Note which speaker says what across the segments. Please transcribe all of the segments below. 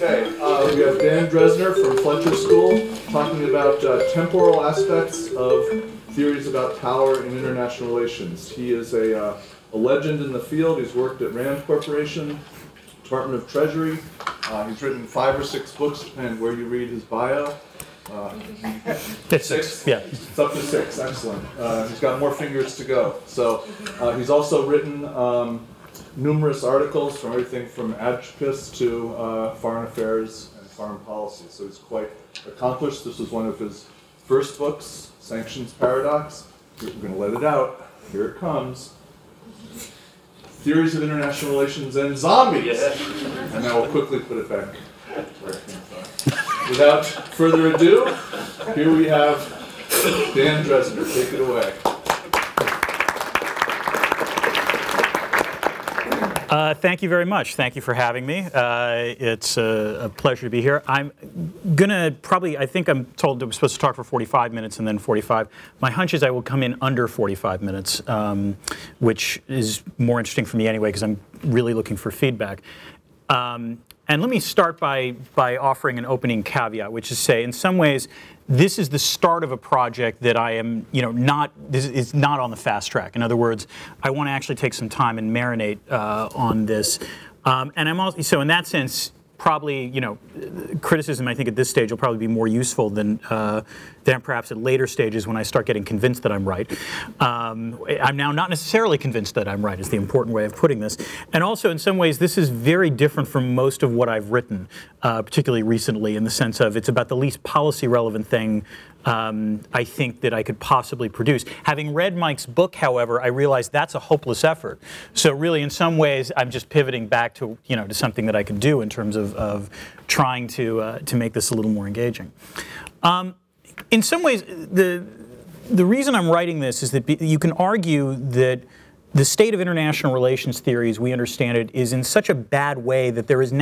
Speaker 1: Okay, uh, we have Dan Drezner from Fletcher School talking about uh, temporal aspects of theories about power in international relations. He is a, uh, a legend in the field. He's worked at Rand Corporation, Department of Treasury. Uh, he's written five or six books, and where you read his bio. Uh,
Speaker 2: It's six, yeah.
Speaker 1: It's up to six, excellent. Uh, he's got more fingers to go. So uh, he's also written um, numerous articles from everything from Adpis to uh, foreign affairs and foreign policy. So he's quite accomplished. This was one of his first books, Sanctions Paradox. We're going to let it out. Here it comes. Theories of International Relations and Zombies. And I will quickly put it back where it came from. Without further ado, here we have Dan Drezner. Take it away.
Speaker 2: Uh, thank you very much. Thank you for having me. Uh, it's a, a pleasure to be here. I'm gonna probably, I think I'm told we're supposed to talk for 45 minutes and then 45. My hunch is I will come in under 45 minutes, um, which is more interesting for me anyway because I'm really looking for feedback. Um, and let me start by, by offering an opening caveat, which is say, in some ways, this is the start of a project that I am, you know, not, this is not on the fast track. In other words, I want to actually take some time and marinate uh, on this. Um, and I'm also, so in that sense, probably, you know, criticism I think at this stage will probably be more useful than, uh, than perhaps at later stages when I start getting convinced that I'm right. Um, I'm now not necessarily convinced that I'm right, is the important way of putting this. And also, in some ways, this is very different from most of what I've written, uh, particularly recently, in the sense of it's about the least policy relevant thing um, I think that I could possibly produce. Having read Mike's book, however, I realized that's a hopeless effort. So really, in some ways, I'm just pivoting back to you know to something that I could do in terms of, of trying to uh, to make this a little more engaging. Um, in some ways, the the reason I'm writing this is that you can argue that the state of international relations theory, as we understand it, is in such a bad way that there is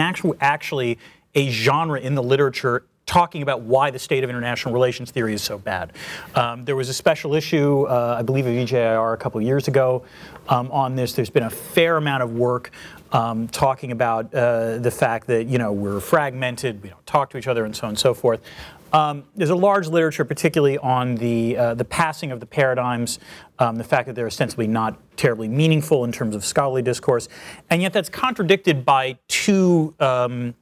Speaker 2: actually a genre in the literature talking about why the state of international relations theory is so bad. Um, there was a special issue, uh, I believe, of EJIR a couple years ago um, on this. There's been a fair amount of work um, talking about uh, the fact that you know we're fragmented, we don't talk to each other, and so on and so forth. Um, there's a large literature, particularly on the uh, the passing of the paradigms, um, the fact that they're ostensibly not terribly meaningful in terms of scholarly discourse, and yet that's contradicted by two um,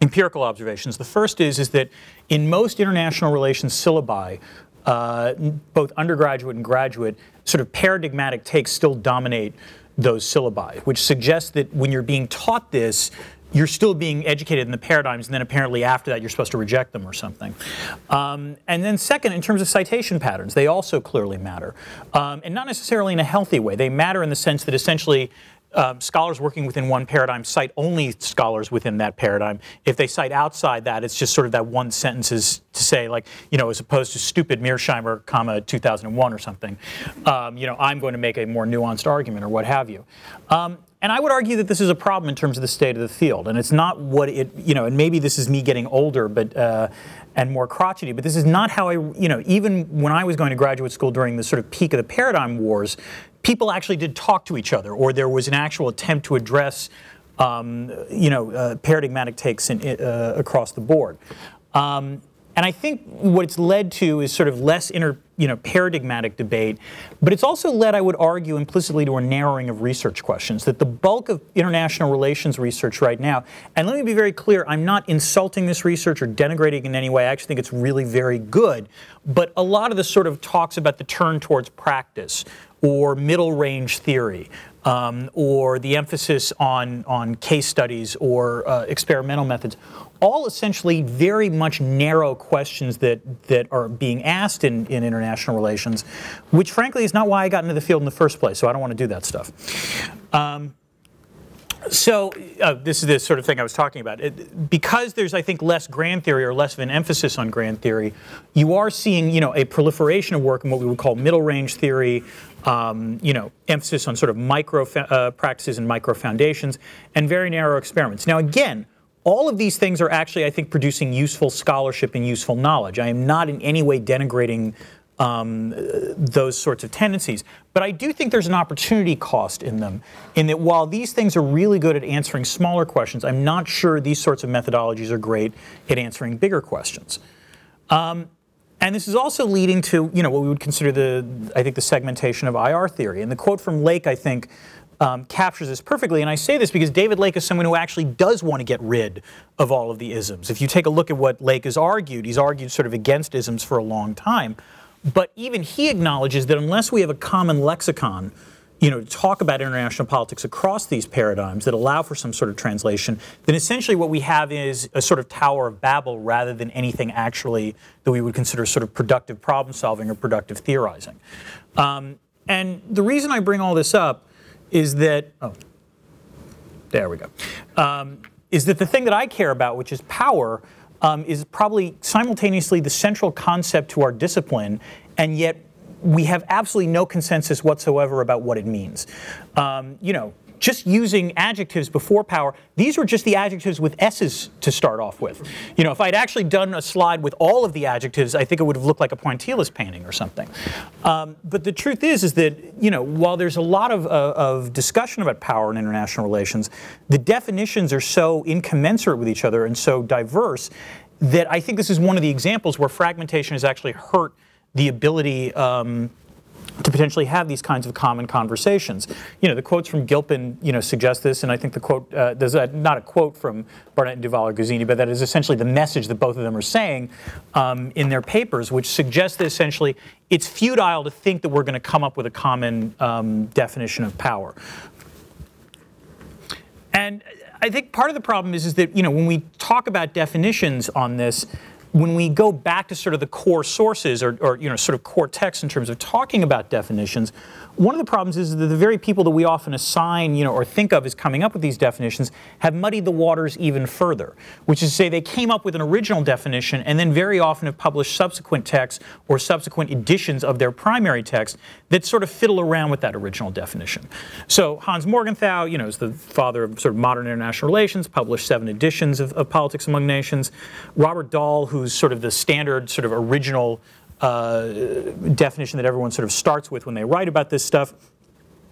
Speaker 2: empirical observations. The first is, is that in most international relations syllabi, uh, both undergraduate and graduate, sort of paradigmatic takes still dominate those syllabi, which suggests that when you're being taught this, you're still being educated in the paradigms, and then apparently after that you're supposed to reject them or something. Um, and then, second, in terms of citation patterns, they also clearly matter. Um, and not necessarily in a healthy way. They matter in the sense that essentially um, scholars working within one paradigm cite only scholars within that paradigm. If they cite outside that, it's just sort of that one sentence is to say, like, you know, as opposed to stupid Mearsheimer, comma, 2001 or something, um, you know, I'm going to make a more nuanced argument or what have you. Um, and I would argue that this is a problem in terms of the state of the field. And it's not what it, you know, and maybe this is me getting older, but, uh, and more crotchety, but this is not how I, you know, even when I was going to graduate school during the sort of peak of the paradigm wars, people actually did talk to each other, or there was an actual attempt to address, um, you know, uh, paradigmatic takes in, uh, across the board. Um, and I think what it's led to is sort of less inter, you know, paradigmatic debate, but it's also led, I would argue, implicitly to a narrowing of research questions. That the bulk of international relations research right now, and let me be very clear, I'm not insulting this research or denigrating it in any way. I actually think it's really very good. But a lot of this sort of talks about the turn towards practice or middle range theory. Um, or the emphasis on, on case studies or uh, experimental methods all essentially very much narrow questions that, that are being asked in, in international relations, which frankly is not why I got into the field in the first place, so I don't want to do that stuff. Um, so uh, this is the sort of thing I was talking about. It, because there's, I think, less grand theory or less of an emphasis on grand theory, you are seeing, you know, a proliferation of work in what we would call middle range theory, um, you know, emphasis on sort of micro uh, practices and micro foundations, and very narrow experiments. Now, again, all of these things are actually, I think, producing useful scholarship and useful knowledge. I am not in any way denigrating um, those sorts of tendencies. But I do think there's an opportunity cost in them, in that while these things are really good at answering smaller questions, I'm not sure these sorts of methodologies are great at answering bigger questions. Um, and this is also leading to, you know, what we would consider the, I think, the segmentation of IR theory. And the quote from Lake, I think, um, captures this perfectly. And I say this because David Lake is someone who actually does want to get rid of all of the isms. If you take a look at what Lake has argued, he's argued sort of against isms for a long time. But even he acknowledges that unless we have a common lexicon, you know, to talk about international politics across these paradigms that allow for some sort of translation, then essentially what we have is a sort of Tower of Babel rather than anything actually that we would consider sort of productive problem solving or productive theorizing. Um, and the reason I bring all this up is that, oh, there we go, um, is that the thing that I care about, which is power, um, is probably simultaneously the central concept to our discipline, and yet we have absolutely no consensus whatsoever about what it means. Um, you know, just using adjectives before power, these were just the adjectives with S's to start off with. You know, if I'd actually done a slide with all of the adjectives, I think it would have looked like a pointillist painting or something. Um, but the truth is, is that, you know, while there's a lot of, uh, of discussion about power in international relations, the definitions are so incommensurate with each other and so diverse that I think this is one of the examples where fragmentation has actually hurt the ability um, to potentially have these kinds of common conversations. You know, the quotes from Gilpin, you know, suggest this, and I think the quote, uh, there's a, not a quote from Barnett and Duvall or Guzzini, but that is essentially the message that both of them are saying um, in their papers, which suggests that essentially it's futile to think that we're going to come up with a common um, definition of power. And I think part of the problem is, is that, you know, when we talk about definitions on this, when we go back to sort of the core sources or, or, you know sort of core texts in terms of talking about definitions one of the problems is that the very people that we often assign, you know, or think of as coming up with these definitions have muddied the waters even further, which is to say they came up with an original definition and then very often have published subsequent texts or subsequent editions of their primary text that sort of fiddle around with that original definition. So Hans Morgenthau, you know, is the father of sort of modern international relations, published seven editions of, of Politics Among Nations. Robert Dahl, who's sort of the standard sort of original uh, definition that everyone sort of starts with when they write about this stuff.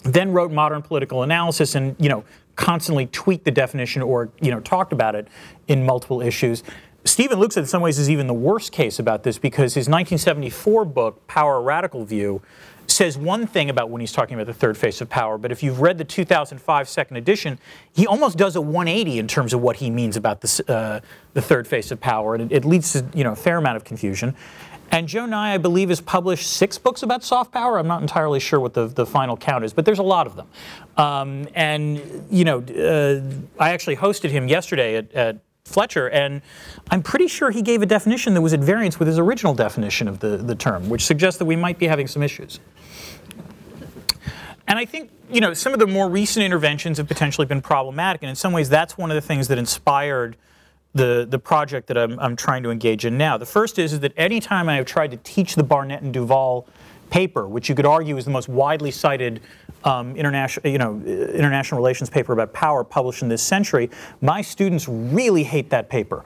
Speaker 2: Then wrote modern political analysis and you know constantly tweaked the definition or you know talked about it in multiple issues. Steven Lukes, in some ways, is even the worst case about this because his 1974 book, Power Radical View, says one thing about when he's talking about the third face of power, but if you've read the 2005 second edition, he almost does a 180 in terms of what he means about this, uh, the third face of power, and it, it leads to you know a fair amount of confusion. And Joe Nye, I believe, has published six books about soft power. I'm not entirely sure what the, the final count is, but there's a lot of them. Um, and, you know, uh, I actually hosted him yesterday at, at Fletcher, and I'm pretty sure he gave a definition that was at variance with his original definition of the, the term, which suggests that we might be having some issues. And I think, you know, some of the more recent interventions have potentially been problematic, and in some ways that's one of the things that inspired the, the project that I'm, I'm trying to engage in now. The first is, is that anytime I have tried to teach the Barnett and Duvall paper, which you could argue is the most widely cited um, international, you know, international relations paper about power published in this century, my students really hate that paper.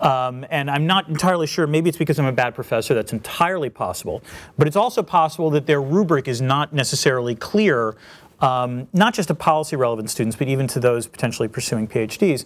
Speaker 2: Um, and I'm not entirely sure, maybe it's because I'm a bad professor, that's entirely possible. But it's also possible that their rubric is not necessarily clear um, not just to policy relevant students, but even to those potentially pursuing PhDs.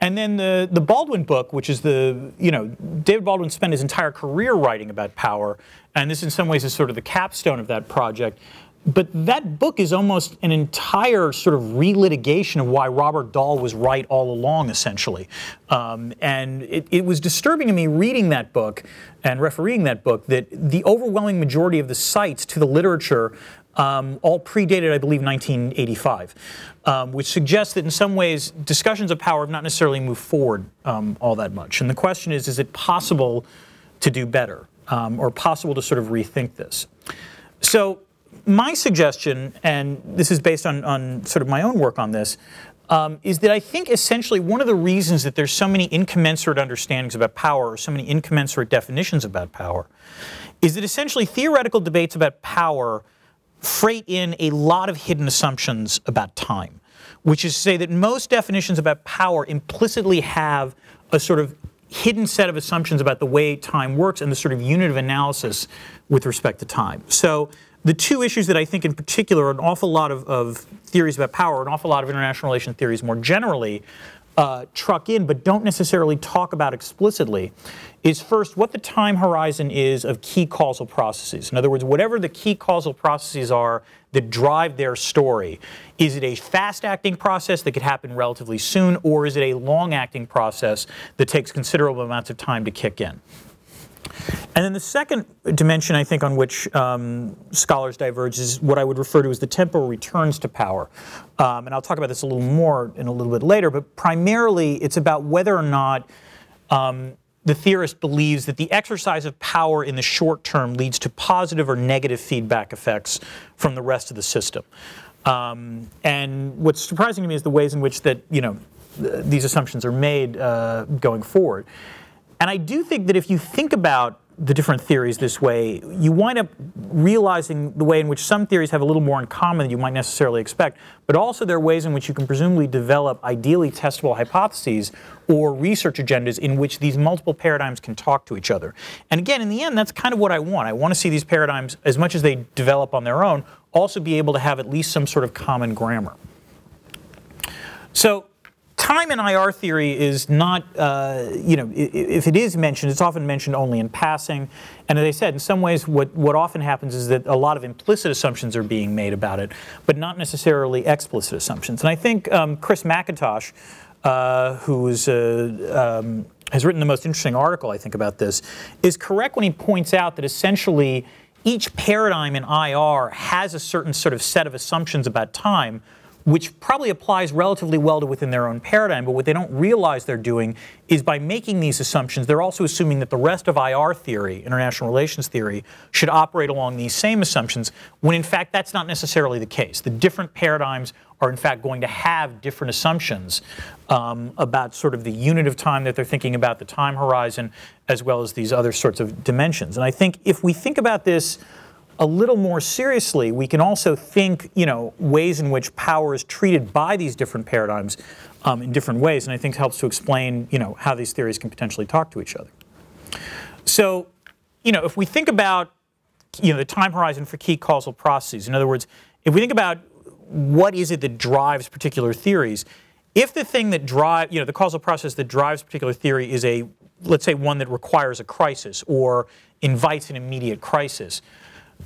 Speaker 2: And then the, the Baldwin book, which is the, you know, David Baldwin spent his entire career writing about power, and this in some ways is sort of the capstone of that project. But that book is almost an entire sort of relitigation of why Robert Dahl was right all along, essentially. Um, and it, it, was disturbing to me reading that book and refereeing that book that the overwhelming majority of the cites to the literature um, all predated, I believe, 1985, um, which suggests that in some ways discussions of power have not necessarily moved forward um, all that much. And the question is is it possible to do better um, or possible to sort of rethink this? So, my suggestion, and this is based on, on sort of my own work on this, um, is that I think essentially one of the reasons that there's so many incommensurate understandings about power or so many incommensurate definitions about power is that essentially theoretical debates about power freight in a lot of hidden assumptions about time, which is to say that most definitions about power implicitly have a sort of hidden set of assumptions about the way time works and the sort of unit of analysis with respect to time. So the two issues that I think in particular are an awful lot of, of theories about power, an awful lot of international relation theories more generally uh, truck in but don't necessarily talk about explicitly is first what the time horizon is of key causal processes. In other words, whatever the key causal processes are that drive their story. Is it a fast acting process that could happen relatively soon, or is it a long acting process that takes considerable amounts of time to kick in? And then the second dimension, I think, on which um, scholars diverge is what I would refer to as the temporal returns to power. Um, and I'll talk about this a little more in a little bit later, but primarily it's about whether or not um, the theorist believes that the exercise of power in the short term leads to positive or negative feedback effects from the rest of the system. Um, and what's surprising to me is the ways in which that, you know, th- these assumptions are made uh, going forward. And I do think that if you think about the different theories this way, you wind up realizing the way in which some theories have a little more in common than you might necessarily expect, but also there are ways in which you can presumably develop ideally testable hypotheses or research agendas in which these multiple paradigms can talk to each other. And again, in the end, that's kind of what I want. I want to see these paradigms, as much as they develop on their own, also be able to have at least some sort of common grammar. So time in IR theory is not, uh, you know, if it is mentioned, it's often mentioned only in passing. And as I said, in some ways, what, what often happens is that a lot of implicit assumptions are being made about it, but not necessarily explicit assumptions. And I think um, Chris McIntosh, uh, who is, uh, um, has written the most interesting article, I think, about this, is correct when he points out that essentially each paradigm in IR has a certain sort of set of assumptions about time which probably applies relatively well to within their own paradigm. But what they don't realize they're doing is by making these assumptions, they're also assuming that the rest of IR theory, international relations theory, should operate along these same assumptions, when in fact that's not necessarily the case. The different paradigms are in fact going to have different assumptions um, about sort of the unit of time that they're thinking about, the time horizon, as well as these other sorts of dimensions. And I think if we think about this a little more seriously, we can also think, you know, ways in which power is treated by these different paradigms um, in different ways, and I think helps to explain, you know, how these theories can potentially talk to each other. So, you know, if we think about, you know, the time horizon for key causal processes, in other words, if we think about what is it that drives particular theories, if the thing that drive, you know, the causal process that drives particular theory is a, let's say, one that requires a crisis or invites an immediate crisis,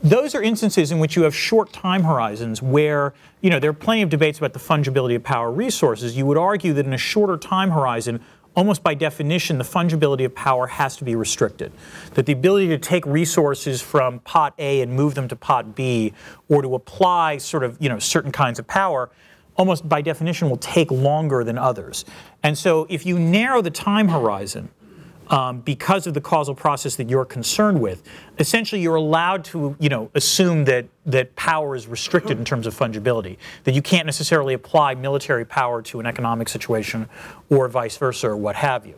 Speaker 2: those are instances in which you have short time horizons where, you know, there are plenty of debates about the fungibility of power resources. You would argue that in a shorter time horizon, almost by definition, the fungibility of power has to be restricted. That the ability to take resources from pot A and move them to pot B, or to apply sort of, you know, certain kinds of power, almost by definition will take longer than others. And so if you narrow the time horizon, um, because of the causal process that you're concerned with, essentially you're allowed to, you know, assume that that power is restricted in terms of fungibility. That you can't necessarily apply military power to an economic situation, or vice versa, or what have you.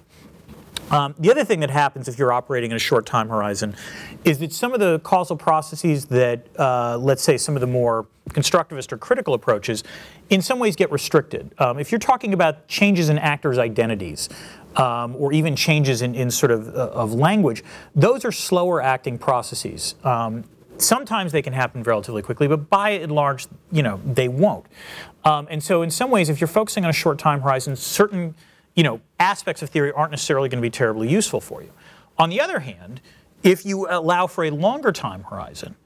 Speaker 2: Um, the other thing that happens if you're operating in a short time horizon is that some of the causal processes that, uh, let's say, some of the more constructivist or critical approaches, in some ways get restricted. Um, if you're talking about changes in actors' identities, um, or even changes in, in sort of, uh, of language, those are slower acting processes. Um, sometimes they can happen relatively quickly, but by and large, you know, they won't. Um, and so, in some ways, if you're focusing on a short time horizon, certain, you know, aspects of theory aren't necessarily going to be terribly useful for you. On the other hand, if you allow for a longer time horizon,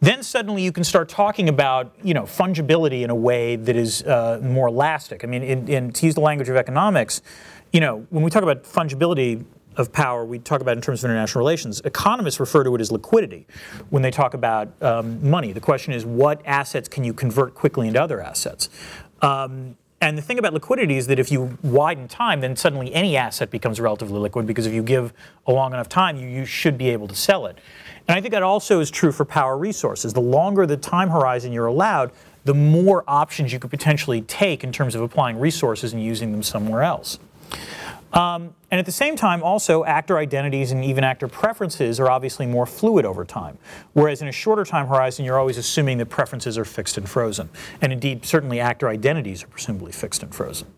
Speaker 2: then suddenly you can start talking about you know fungibility in a way that is uh, more elastic. I mean, in, in, to use the language of economics, you know, when we talk about fungibility of power, we talk about in terms of international relations. Economists refer to it as liquidity when they talk about um, money. The question is, what assets can you convert quickly into other assets? Um, and the thing about liquidity is that if you widen time, then suddenly any asset becomes relatively liquid because if you give a long enough time, you, you should be able to sell it. And I think that also is true for power resources. The longer the time horizon you're allowed, the more options you could potentially take in terms of applying resources and using them somewhere else. Um, and at the same time, also, actor identities and even actor preferences are obviously more fluid over time. Whereas in a shorter time horizon, you're always assuming that preferences are fixed and frozen. And indeed, certainly actor identities are presumably fixed and frozen.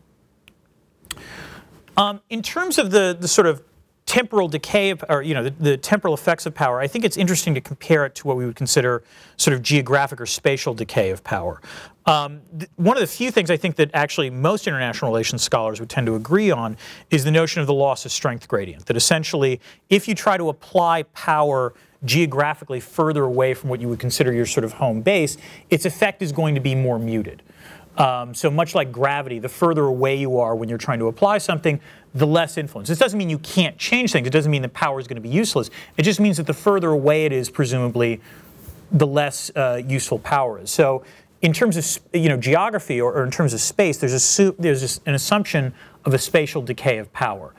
Speaker 2: Um, in terms of the, the sort of temporal decay of, or you know the, the, temporal effects of power i think it's interesting to compare it to what we would consider sort of geographic or spatial decay of power um, th- one of the few things i think that actually most international relations scholars would tend to agree on is the notion of the loss of strength gradient that essentially if you try to apply power geographically further away from what you would consider your sort of home base its effect is going to be more muted um, so much like gravity, the further away you are when you're trying to apply something, the less influence. This doesn't mean you can't change things. It doesn't mean the power is going to be useless. It just means that the further away it is, presumably, the less uh, useful power is. So, in terms of you know geography or, or in terms of space, there's a there's an assumption of a spatial decay of power.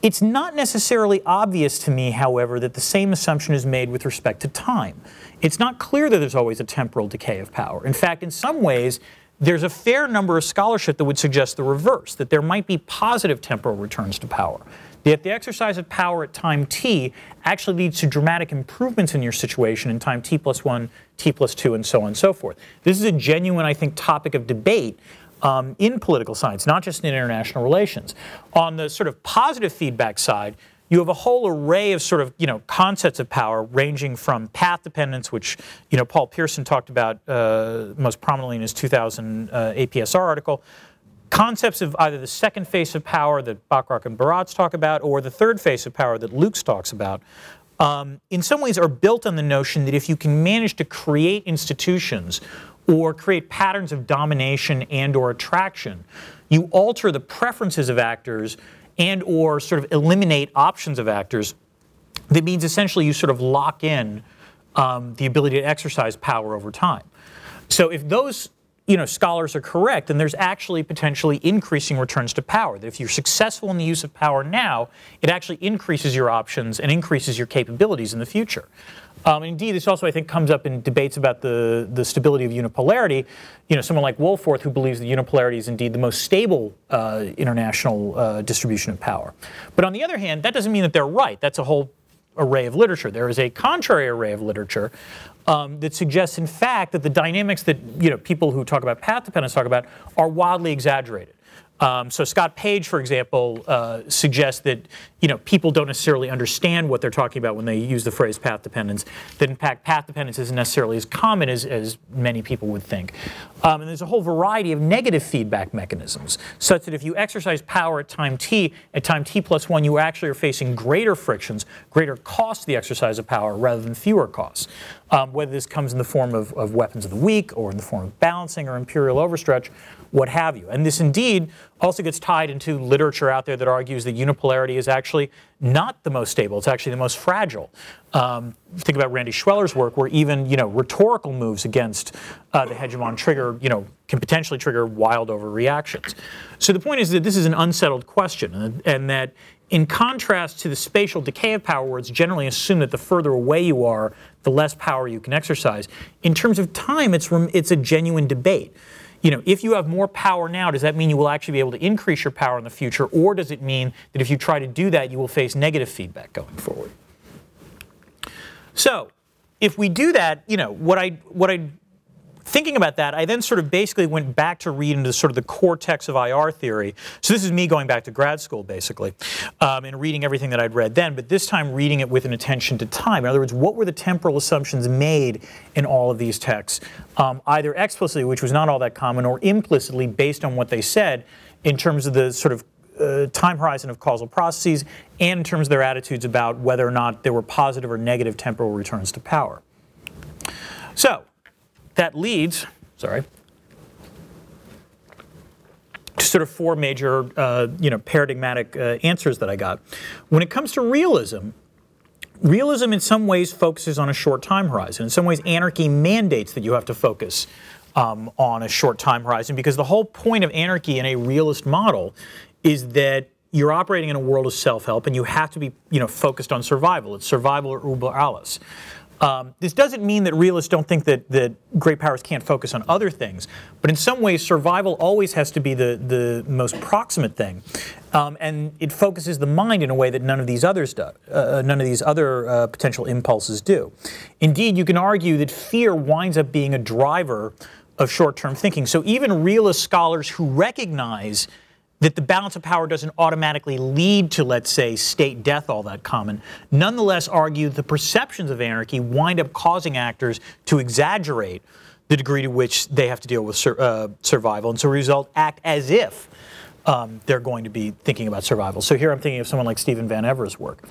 Speaker 2: It's not necessarily obvious to me, however, that the same assumption is made with respect to time. It's not clear that there's always a temporal decay of power. In fact, in some ways, there's a fair number of scholarship that would suggest the reverse, that there might be positive temporal returns to power. That the exercise of power at time t actually leads to dramatic improvements in your situation in time t plus 1, t plus 2, and so on and so forth. This is a genuine, I think, topic of debate um, in political science, not just in international relations. On the sort of positive feedback side, you have a whole array of sort of you know concepts of power ranging from path dependence which you know paul pierson talked about uh, most prominently in his 2000 uh, apsr article concepts of either the second face of power that bachrach and Baratz talk about or the third face of power that Lukes talks about um, in some ways are built on the notion that if you can manage to create institutions or create patterns of domination and or attraction you alter the preferences of actors and or sort of eliminate options of actors, that means essentially you sort of lock in um, the ability to exercise power over time. So if those you know, scholars are correct, and there's actually potentially increasing returns to power. That if you're successful in the use of power now, it actually increases your options and increases your capabilities in the future. Um, indeed, this also, I think, comes up in debates about the, the stability of unipolarity. You know, someone like Wohlforth, who believes that unipolarity is indeed the most stable uh, international uh, distribution of power. But on the other hand, that doesn't mean that they're right. That's a whole array of literature. There is a contrary array of literature um, that suggests, in fact, that the dynamics that you know people who talk about path dependence talk about are wildly exaggerated. Um, so Scott Page, for example, uh, suggests that you know people don't necessarily understand what they're talking about when they use the phrase path dependence. That in fact path dependence isn't necessarily as common as, as many people would think. Um, and there's a whole variety of negative feedback mechanisms, such that if you exercise power at time t, at time t plus one, you actually are facing greater frictions, greater cost to the exercise of power rather than fewer costs. Um, whether this comes in the form of, of weapons of the weak or in the form of balancing or imperial overstretch, what have you. And this indeed also gets tied into literature out there that argues that unipolarity is actually not the most stable, it's actually the most fragile. Um, think about Randy Schweller's work, where even you know rhetorical moves against uh, the hegemon trigger, you know, can potentially trigger wild overreactions. So the point is that this is an unsettled question, and, and that in contrast to the spatial decay of power, where it's generally assumed that the further away you are, the less power you can exercise. In terms of time, it's, it's a genuine debate you know, if you have more power now, does that mean you will actually be able to increase your power in the future, or does it mean that if you try to do that, you will face negative feedback going forward? So, if we do that, you know, what I what I thinking about that, I then sort of basically went back to read into sort of the core text of IR theory. So this is me going back to grad school, basically, um, and reading everything that I'd read then, but this time reading it with an attention to time. In other words, what were the temporal assumptions made in all of these texts, um, either explicitly, which was not all that common, or implicitly based on what they said in terms of the sort of uh, time horizon of causal processes and in terms of their attitudes about whether or not there were positive or negative temporal returns to power. So, that leads, sorry, to sort of four major, uh, you know, paradigmatic uh, answers that I got. When it comes to realism, realism in some ways focuses on a short time horizon. In some ways, anarchy mandates that you have to focus um, on a short time horizon because the whole point of anarchy in a realist model is that you're operating in a world of self-help and you have to be you know focused on survival it's survival or über alles um, this doesn't mean that realists don't think that, that great powers can't focus on other things, but in some ways, survival always has to be the, the most proximate thing. Um, and it focuses the mind in a way that none of these others do, uh, none of these other uh, potential impulses do. Indeed, you can argue that fear winds up being a driver of short term thinking. So even realist scholars who recognize that the balance of power doesn't automatically lead to, let's say, state death all that common, nonetheless argue the perceptions of anarchy wind up causing actors to exaggerate the degree to which they have to deal with sur- uh, survival, and so result act as if um, they're going to be thinking about survival. So here I'm thinking of someone like Stephen Van Evera's work.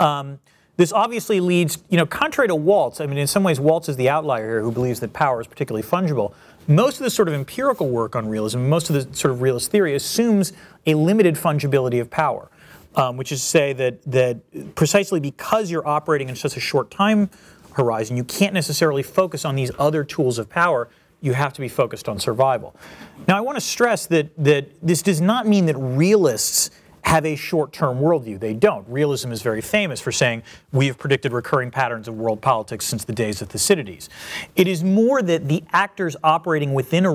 Speaker 2: Um, this obviously leads, you know, contrary to Waltz, I mean, in some ways, Waltz is the outlier here who believes that power is particularly fungible. Most of the sort of empirical work on realism, most of the sort of realist theory assumes a limited fungibility of power, um, which is to say that, that precisely because you're operating in such a short time horizon, you can't necessarily focus on these other tools of power. You have to be focused on survival. Now, I want to stress that, that this does not mean that realists have a short term worldview. They don't. Realism is very famous for saying we have predicted recurring patterns of world politics since the days of Thucydides. It is more that the actors operating within a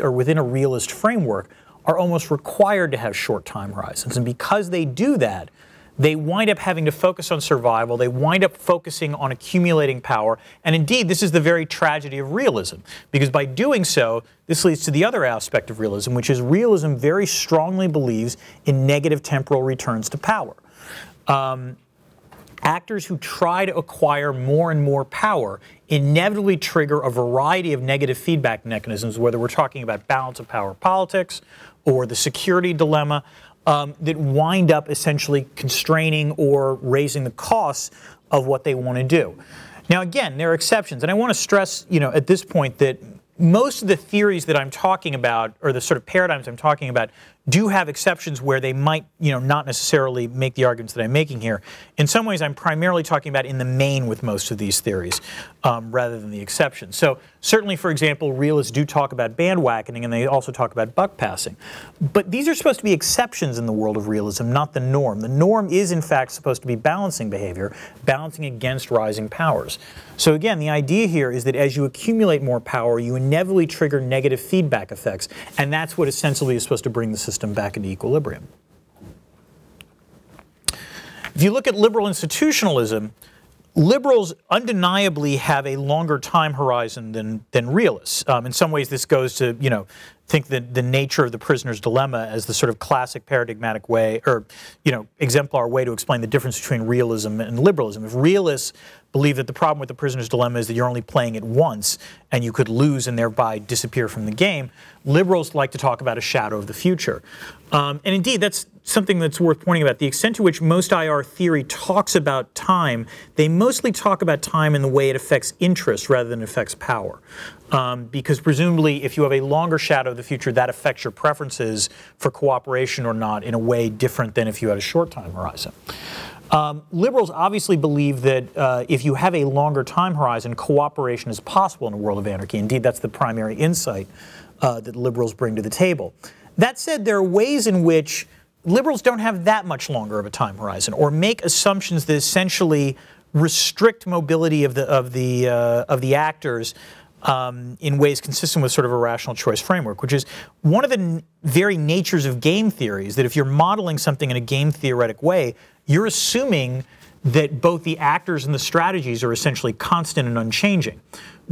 Speaker 2: or within a realist framework are almost required to have short time horizons. And because they do that, they wind up having to focus on survival. They wind up focusing on accumulating power. And indeed, this is the very tragedy of realism, because by doing so, this leads to the other aspect of realism, which is realism very strongly believes in negative temporal returns to power. Um, actors who try to acquire more and more power inevitably trigger a variety of negative feedback mechanisms, whether we're talking about balance of power politics or the security dilemma um, that wind up essentially constraining or raising the costs of what they want to do. Now, again, there are exceptions, and I want to stress, you know, at this point that most of the theories that I'm talking about, or the sort of paradigms I'm talking about, do have exceptions where they might, you know, not necessarily make the arguments that I'm making here. In some ways, I'm primarily talking about in the main with most of these theories, um, rather than the exceptions. So certainly, for example, realists do talk about bandwagoning, and they also talk about buck passing. But these are supposed to be exceptions in the world of realism, not the norm. The norm is, in fact, supposed to be balancing behavior, balancing against rising powers. So again, the idea here is that as you accumulate more power, you inevitably trigger negative feedback effects, and that's what essentially is supposed to bring the system back into equilibrium. If you look at liberal institutionalism, liberals undeniably have a longer time horizon than, than realists. Um, in some ways, this goes to, you know, think that the nature of the prisoner's dilemma as the sort of classic paradigmatic way, or, you know, exemplar way to explain the difference between realism and liberalism. If realists believe that the problem with the prisoner's dilemma is that you're only playing it once and you could lose and thereby disappear from the game. Liberals like to talk about a shadow of the future. Um, and indeed, that's something that's worth pointing about. The extent to which most IR theory talks about time, they mostly talk about time in the way it affects interest rather than affects power. Um, because presumably, if you have a longer shadow of the future, that affects your preferences for cooperation or not in a way different than if you had a short time horizon. Um, liberals obviously believe that uh, if you have a longer time horizon, cooperation is possible in a world of anarchy. Indeed, that's the primary insight uh, that liberals bring to the table. That said, there are ways in which liberals don't have that much longer of a time horizon or make assumptions that essentially restrict mobility of the, of the, uh, of the actors um, in ways consistent with sort of a rational choice framework, which is one of the n- very natures of game theories that if you're modeling something in a game theoretic way, you're assuming that both the actors and the strategies are essentially constant and unchanging.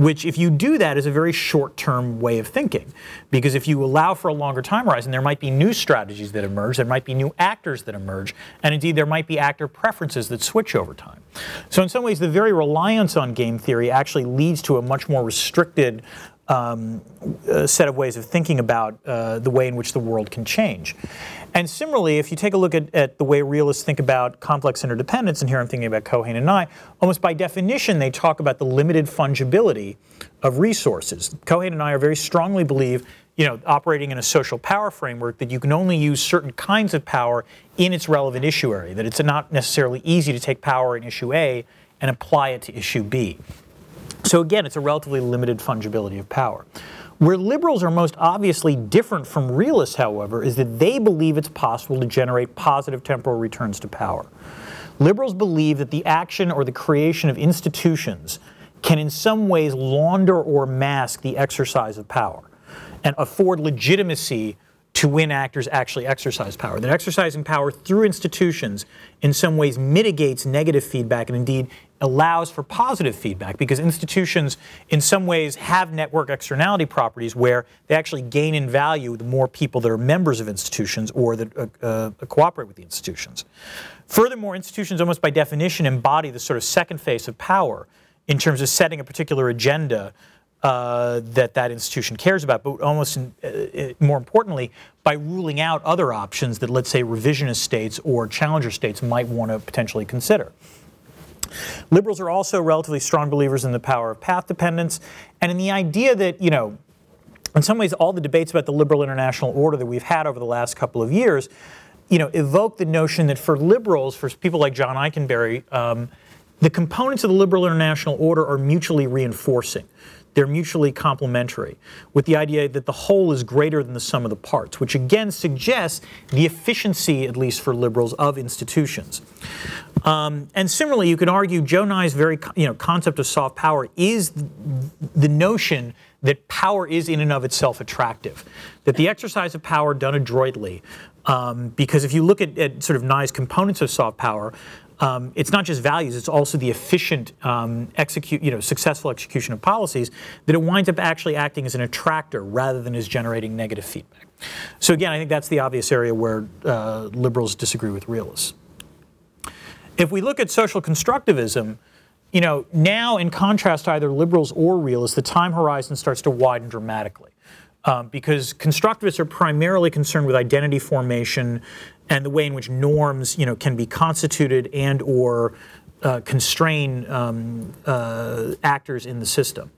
Speaker 2: Which, if you do that, is a very short term way of thinking. Because if you allow for a longer time horizon, there might be new strategies that emerge, there might be new actors that emerge, and indeed there might be actor preferences that switch over time. So, in some ways, the very reliance on game theory actually leads to a much more restricted um, set of ways of thinking about uh, the way in which the world can change. And similarly, if you take a look at, at, the way realists think about complex interdependence, and here I'm thinking about Keohane and Nye, almost by definition, they talk about the limited fungibility of resources. Keohane and Nye are very strongly believe, you know, operating in a social power framework, that you can only use certain kinds of power in its relevant issue area, that it's not necessarily easy to take power in issue A and apply it to issue B. So again, it's a relatively limited fungibility of power. Where liberals are most obviously different from realists, however, is that they believe it's possible to generate positive temporal returns to power. Liberals believe that the action or the creation of institutions can in some ways launder or mask the exercise of power and afford legitimacy to when actors actually exercise power. That exercising power through institutions in some ways mitigates negative feedback and indeed allows for positive feedback because institutions in some ways have network externality properties where they actually gain in value the more people that are members of institutions or that uh, uh, cooperate with the institutions. Furthermore, institutions almost by definition embody the sort of second face of power in terms of setting a particular agenda uh, that that institution cares about, but almost in, uh, uh, more importantly, by ruling out other options that, let's say, revisionist states or challenger states might want to potentially consider. Liberals are also relatively strong believers in the power of path dependence and in the idea that, you know, in some ways, all the debates about the liberal international order that we've had over the last couple of years, you know, evoke the notion that for liberals, for people like John Ikenberry, um, the components of the liberal international order are mutually reinforcing. They're mutually complementary, with the idea that the whole is greater than the sum of the parts, which again suggests the efficiency, at least for liberals, of institutions. Um, and similarly, you can argue Joe Nye's very you know, concept of soft power is the notion that power is in and of itself attractive, that the exercise of power done adroitly, um, because if you look at, at, sort of Nye's components of soft power, um, it's not just values, it's also the efficient um, execute, you know, successful execution of policies that it winds up actually acting as an attractor rather than as generating negative feedback. So again, I think that's the obvious area where uh, liberals disagree with realists. If we look at social constructivism, you know, now in contrast to either liberals or realists, the time horizon starts to widen dramatically. Um, because constructivists are primarily concerned with identity formation and the way in which norms, you know, can be constituted and or uh, constrain um, uh, actors in the system.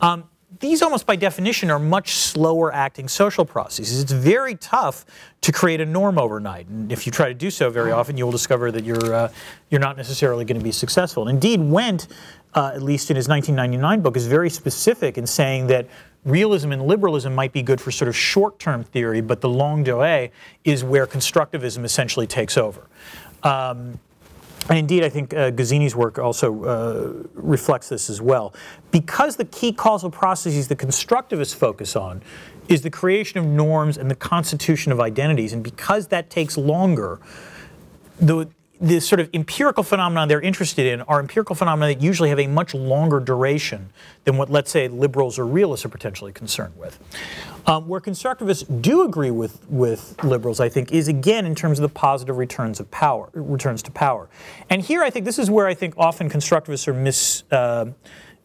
Speaker 2: Um, these almost by definition are much slower acting social processes. It's very tough to create a norm overnight. And if you try to do so very often, you'll discover that you're, uh, you're not necessarily going to be successful. And indeed, Wendt, uh, at least in his 1999 book, is very specific in saying that realism and liberalism might be good for sort of short term theory, but the longue durée is where constructivism essentially takes over. Um, and indeed, I think uh, Guzzini's work also uh, reflects this as well. Because the key causal processes the constructivists focus on is the creation of norms and the constitution of identities, and because that takes longer, the, the sort of empirical phenomena they're interested in are empirical phenomena that usually have a much longer duration than what, let's say, liberals or realists are potentially concerned with. Um, where constructivists do agree with, with liberals, I think, is again in terms of the positive returns of power, returns to power. And here, I think this is where I think often constructivists are mis, uh,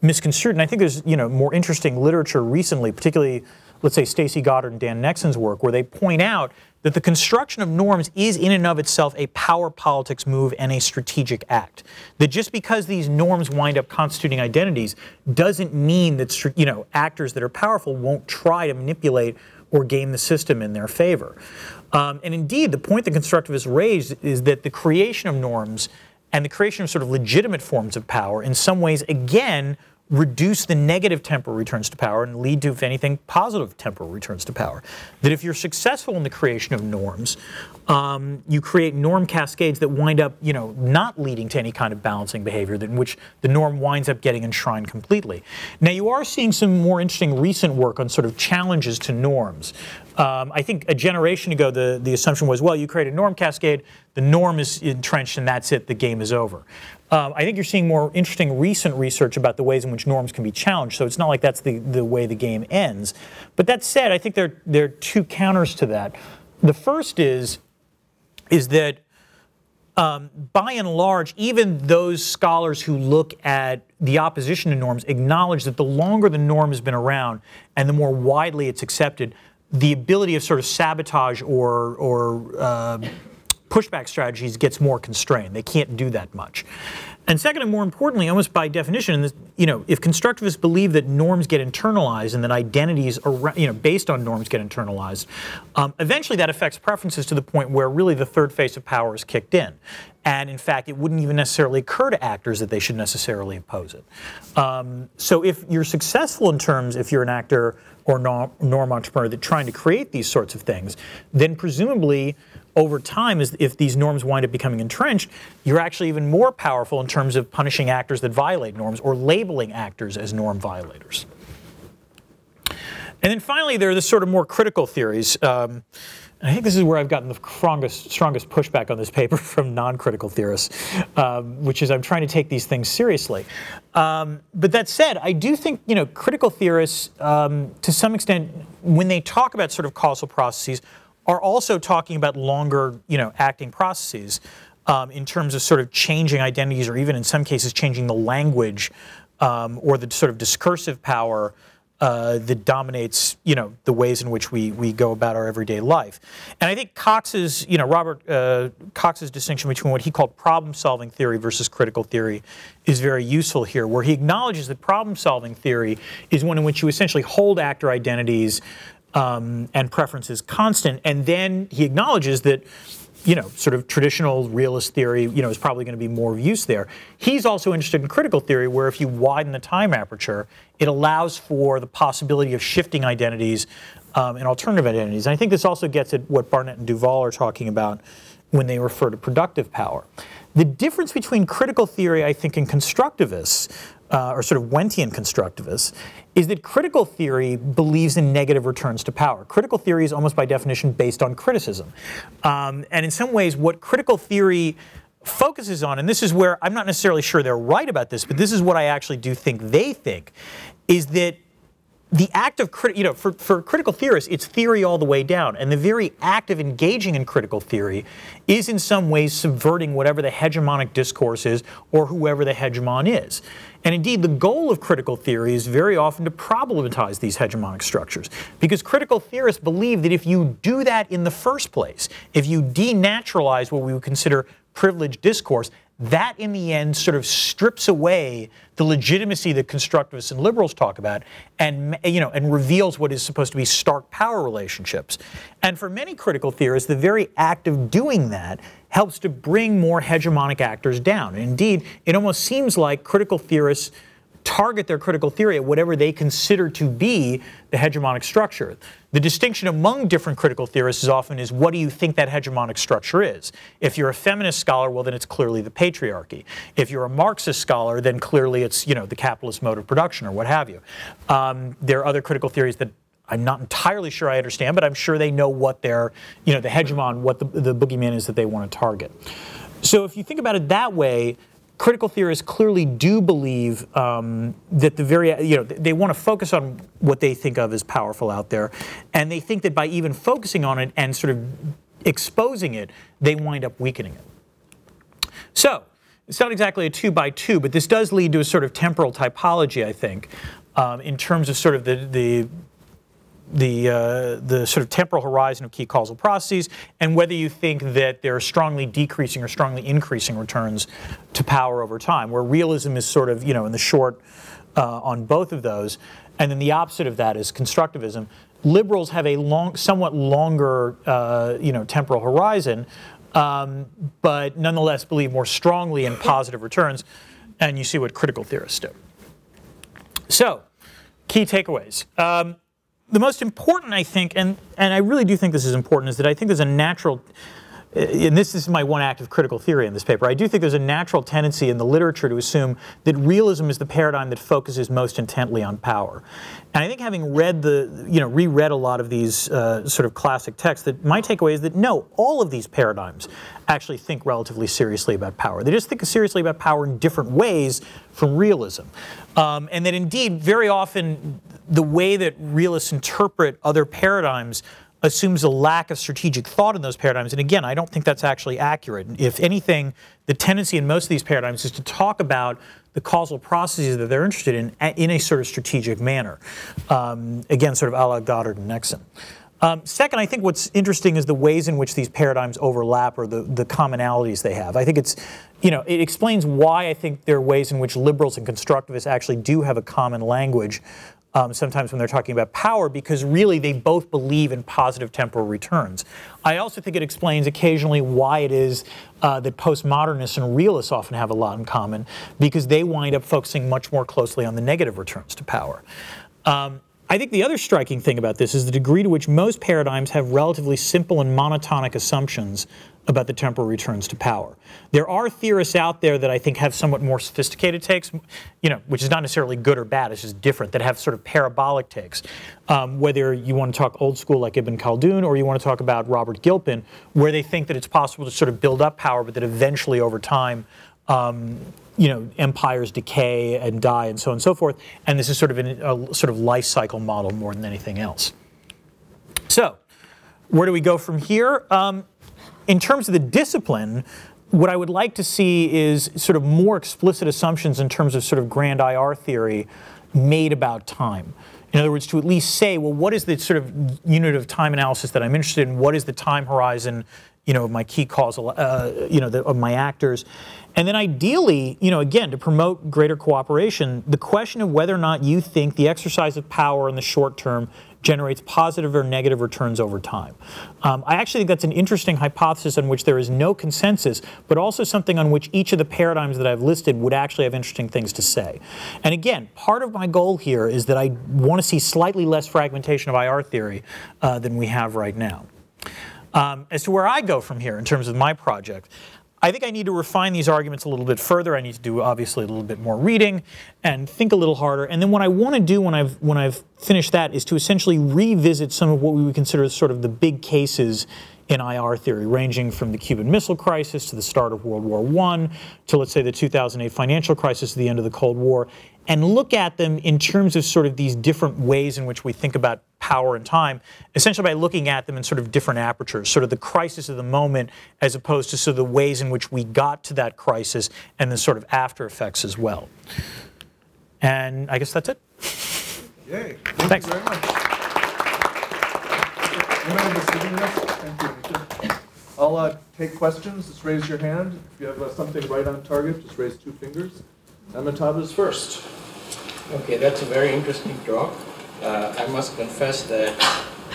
Speaker 2: misconstrued. And I think there's you know more interesting literature recently, particularly, let's say, Stacie Goddard and Dan Nexon's work, where they point out that the construction of norms is in and of itself a power politics move and a strategic act. That just because these norms wind up constituting identities doesn't mean that you know actors that are powerful won't try to manipulate or game the system in their favor. Um, and indeed, the point that constructivists raised is that the creation of norms and the creation of sort of legitimate forms of power in some ways again reduce the negative temporal returns to power and lead to, if anything, positive temporal returns to power. That if you're successful in the creation of norms, um, you create norm cascades that wind up, you know, not leading to any kind of balancing behavior, in which the norm winds up getting enshrined completely. Now, you are seeing some more interesting recent work on sort of challenges to norms. Um, I think a generation ago, the, the assumption was, well, you create a norm cascade, the norm is entrenched, and that's it, the game is over. Um, I think you're seeing more interesting recent research about the ways in which norms can be challenged. So it's not like that's the, the way the game ends. But that said, I think there, there are two counters to that. The first is, is that um, by and large, even those scholars who look at the opposition to norms acknowledge that the longer the norm has been around and the more widely it's accepted, the ability of sort of sabotage or, or uh, pushback strategies gets more constrained. They can't do that much. And second, and more importantly, almost by definition, you know, if constructivists believe that norms get internalized and that identities, are, you know, based on norms get internalized, um, eventually that affects preferences to the point where really the third face of power is kicked in. And in fact, it wouldn't even necessarily occur to actors that they should necessarily oppose it. Um, so if you're successful in terms, if you're an actor or norm, entrepreneur that trying to create these sorts of things, then presumably over time, if these norms wind up becoming entrenched, you're actually even more powerful in terms of punishing actors that violate norms or labeling actors as norm violators. And then finally, there are the sort of more critical theories. Um, I think this is where I've gotten the strongest, strongest pushback on this paper from non-critical theorists, um, which is I'm trying to take these things seriously. Um, but that said, I do think you know critical theorists, um, to some extent, when they talk about sort of causal processes, are also talking about longer, you know, acting processes um, in terms of sort of changing identities, or even in some cases changing the language um, or the sort of discursive power uh, that dominates, you know, the ways in which we, we go about our everyday life. And I think Cox's, you know, Robert uh, Cox's distinction between what he called problem-solving theory versus critical theory is very useful here, where he acknowledges that problem-solving theory is one in which you essentially hold actor identities um, and preferences constant, and then he acknowledges that you know, sort of traditional realist theory, you know, is probably going to be more of use there. He's also interested in critical theory, where if you widen the time aperture, it allows for the possibility of shifting identities um, and alternative identities. And I think this also gets at what Barnett and Duvall are talking about when they refer to productive power. The difference between critical theory, I think, and constructivists, uh, or sort of Wendtian constructivists, is that critical theory believes in negative returns to power. Critical theory is almost by definition based on criticism. Um, and in some ways, what critical theory focuses on, and this is where I'm not necessarily sure they're right about this, but this is what I actually do think they think, is that the act of you know for, for critical theorists it's theory all the way down. And the very act of engaging in critical theory is in some ways subverting whatever the hegemonic discourse is or whoever the hegemon is. And indeed the goal of critical theory is very often to problematize these hegemonic structures. Because critical theorists believe that if you do that in the first place if you denaturalize what we would consider privileged discourse that in the end sort of strips away the legitimacy that constructivists and liberals talk about and you know and reveals what is supposed to be stark power relationships. And for many critical theorists the very act of doing that helps to bring more hegemonic actors down. Indeed it almost seems like critical theorists target their critical theory at whatever they consider to be the hegemonic structure. The distinction among different critical theorists is often is what do you think that hegemonic structure is? If you're a feminist scholar, well then it's clearly the patriarchy. If you're a Marxist scholar, then clearly it's you know the capitalist mode of production or what have you. Um, there are other critical theories that I'm not entirely sure I understand, but I'm sure they know what their, you know, the hegemon, what the, the boogeyman is that they want to target. So if you think about it that way, critical theorists clearly do believe um, that the very, you know, they want to focus on what they think of as powerful out there. And they think that by even focusing on it and sort of exposing it, they wind up weakening it. So, it's not exactly a two by two, but this does lead to a sort of temporal typology, I think, um, in terms of sort of the, the the, uh, the sort of temporal horizon of key causal processes, and whether you think that there are strongly decreasing or strongly increasing returns to power over time, where realism is sort of, you know, in the short uh, on both of those. And then the opposite of that is constructivism. Liberals have a long, somewhat longer, uh, you know, temporal horizon, um, but nonetheless believe more strongly in positive returns. And you see what critical theorists do. So, key takeaways. Um, the most important, I think, and, and I really do think this is important, is that I think there's a natural, and this is my one act of critical theory in this paper, I do think there's a natural tendency in the literature to assume that realism is the paradigm that focuses most intently on power. And I think having read the, you know, reread a lot of these uh, sort of classic texts, that my takeaway is that no, all of these paradigms actually think relatively seriously about power. They just think seriously about power in different ways from realism. Um, and that indeed, very often, the way that realists interpret other paradigms assumes a lack of strategic thought in those paradigms. And again, I don't think that's actually accurate. If anything, the tendency in most of these paradigms is to talk about the causal processes that they're interested in in a sort of strategic manner. Um, again, sort of a la Goddard and Nexon. Um, second, I think what's interesting is the ways in which these paradigms overlap or the, the commonalities they have. I think it's, you know, it explains why I think there are ways in which liberals and constructivists actually do have a common language um, sometimes when they're talking about power because really they both believe in positive temporal returns. I also think it explains occasionally why it is uh, that postmodernists and realists often have a lot in common because they wind up focusing much more closely on the negative returns to power. Um, I think the other striking thing about this is the degree to which most paradigms have relatively simple and monotonic assumptions about the temporal returns to power. There are theorists out there that I think have somewhat more sophisticated takes, you know, which is not necessarily good or bad, it's just different, that have sort of parabolic takes. Um, whether you want to talk old school like Ibn Khaldun or you want to talk about Robert Gilpin, where they think that it's possible to sort of build up power, but that eventually over time, um, you know, empires decay and die and so on and so forth. And this is sort of an, a sort of life cycle model more than anything else. So, where do we go from here? Um, in terms of the discipline, what I would like to see is sort of more explicit assumptions in terms of sort of grand IR theory made about time. In other words, to at least say, well, what is the sort of unit of time analysis that I'm interested in? What is the time horizon, you know, of my key causal, uh, you know, the, of my actors? And then ideally, you know, again, to promote greater cooperation, the question of whether or not you think the exercise of power in the short term generates positive or negative returns over time. Um, I actually think that's an interesting hypothesis on which there is no consensus, but also something on which each of the paradigms that I've listed would actually have interesting things to say. And again, part of my goal here is that I want to see slightly less fragmentation of IR theory uh, than we have right now. Um, as to where I go from here in terms of my project, I think I need to refine these arguments a little bit further. I need to do obviously a little bit more reading and think a little harder. And then what I want to do when I've when I've finished that is to essentially revisit some of what we would consider sort of the big cases in IR theory, ranging from the Cuban Missile Crisis to the start of World War I to let's say the 2008 financial crisis, to the end of the Cold War, and look at them in terms of sort of these different ways in which we think about power and time, essentially by looking at them in sort of different apertures, sort of the crisis of the moment as opposed to sort of the ways in which we got to that crisis and the sort of after effects as well. And I guess that's it.
Speaker 1: Yay.
Speaker 2: Thanks.
Speaker 1: you very much. Anyone receiving this? Thank you. I'll uh, take questions. Just raise your hand. If you have uh, something right on target, just raise two fingers. Amitabh is first.
Speaker 3: Okay, that's a very interesting talk. Uh, I must confess that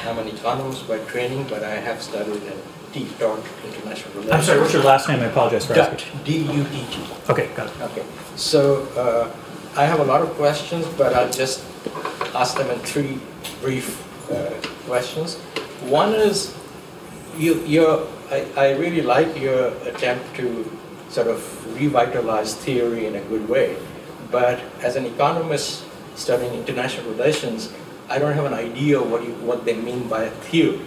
Speaker 3: I'm an economist by training, but I have studied at deep Dot International Relations.
Speaker 2: I'm sorry, what's your last name? I apologize for asking.
Speaker 3: D-U-T-T.
Speaker 2: Okay, got it.
Speaker 3: Okay, so uh, I have a lot of questions, but I'll just ask them in three brief uh, questions. One is, you, you're, I, I really like your attempt to sort of revitalize theory in a good way, but as an economist studying international relations, I don't have an idea what, you, what they mean by a theory.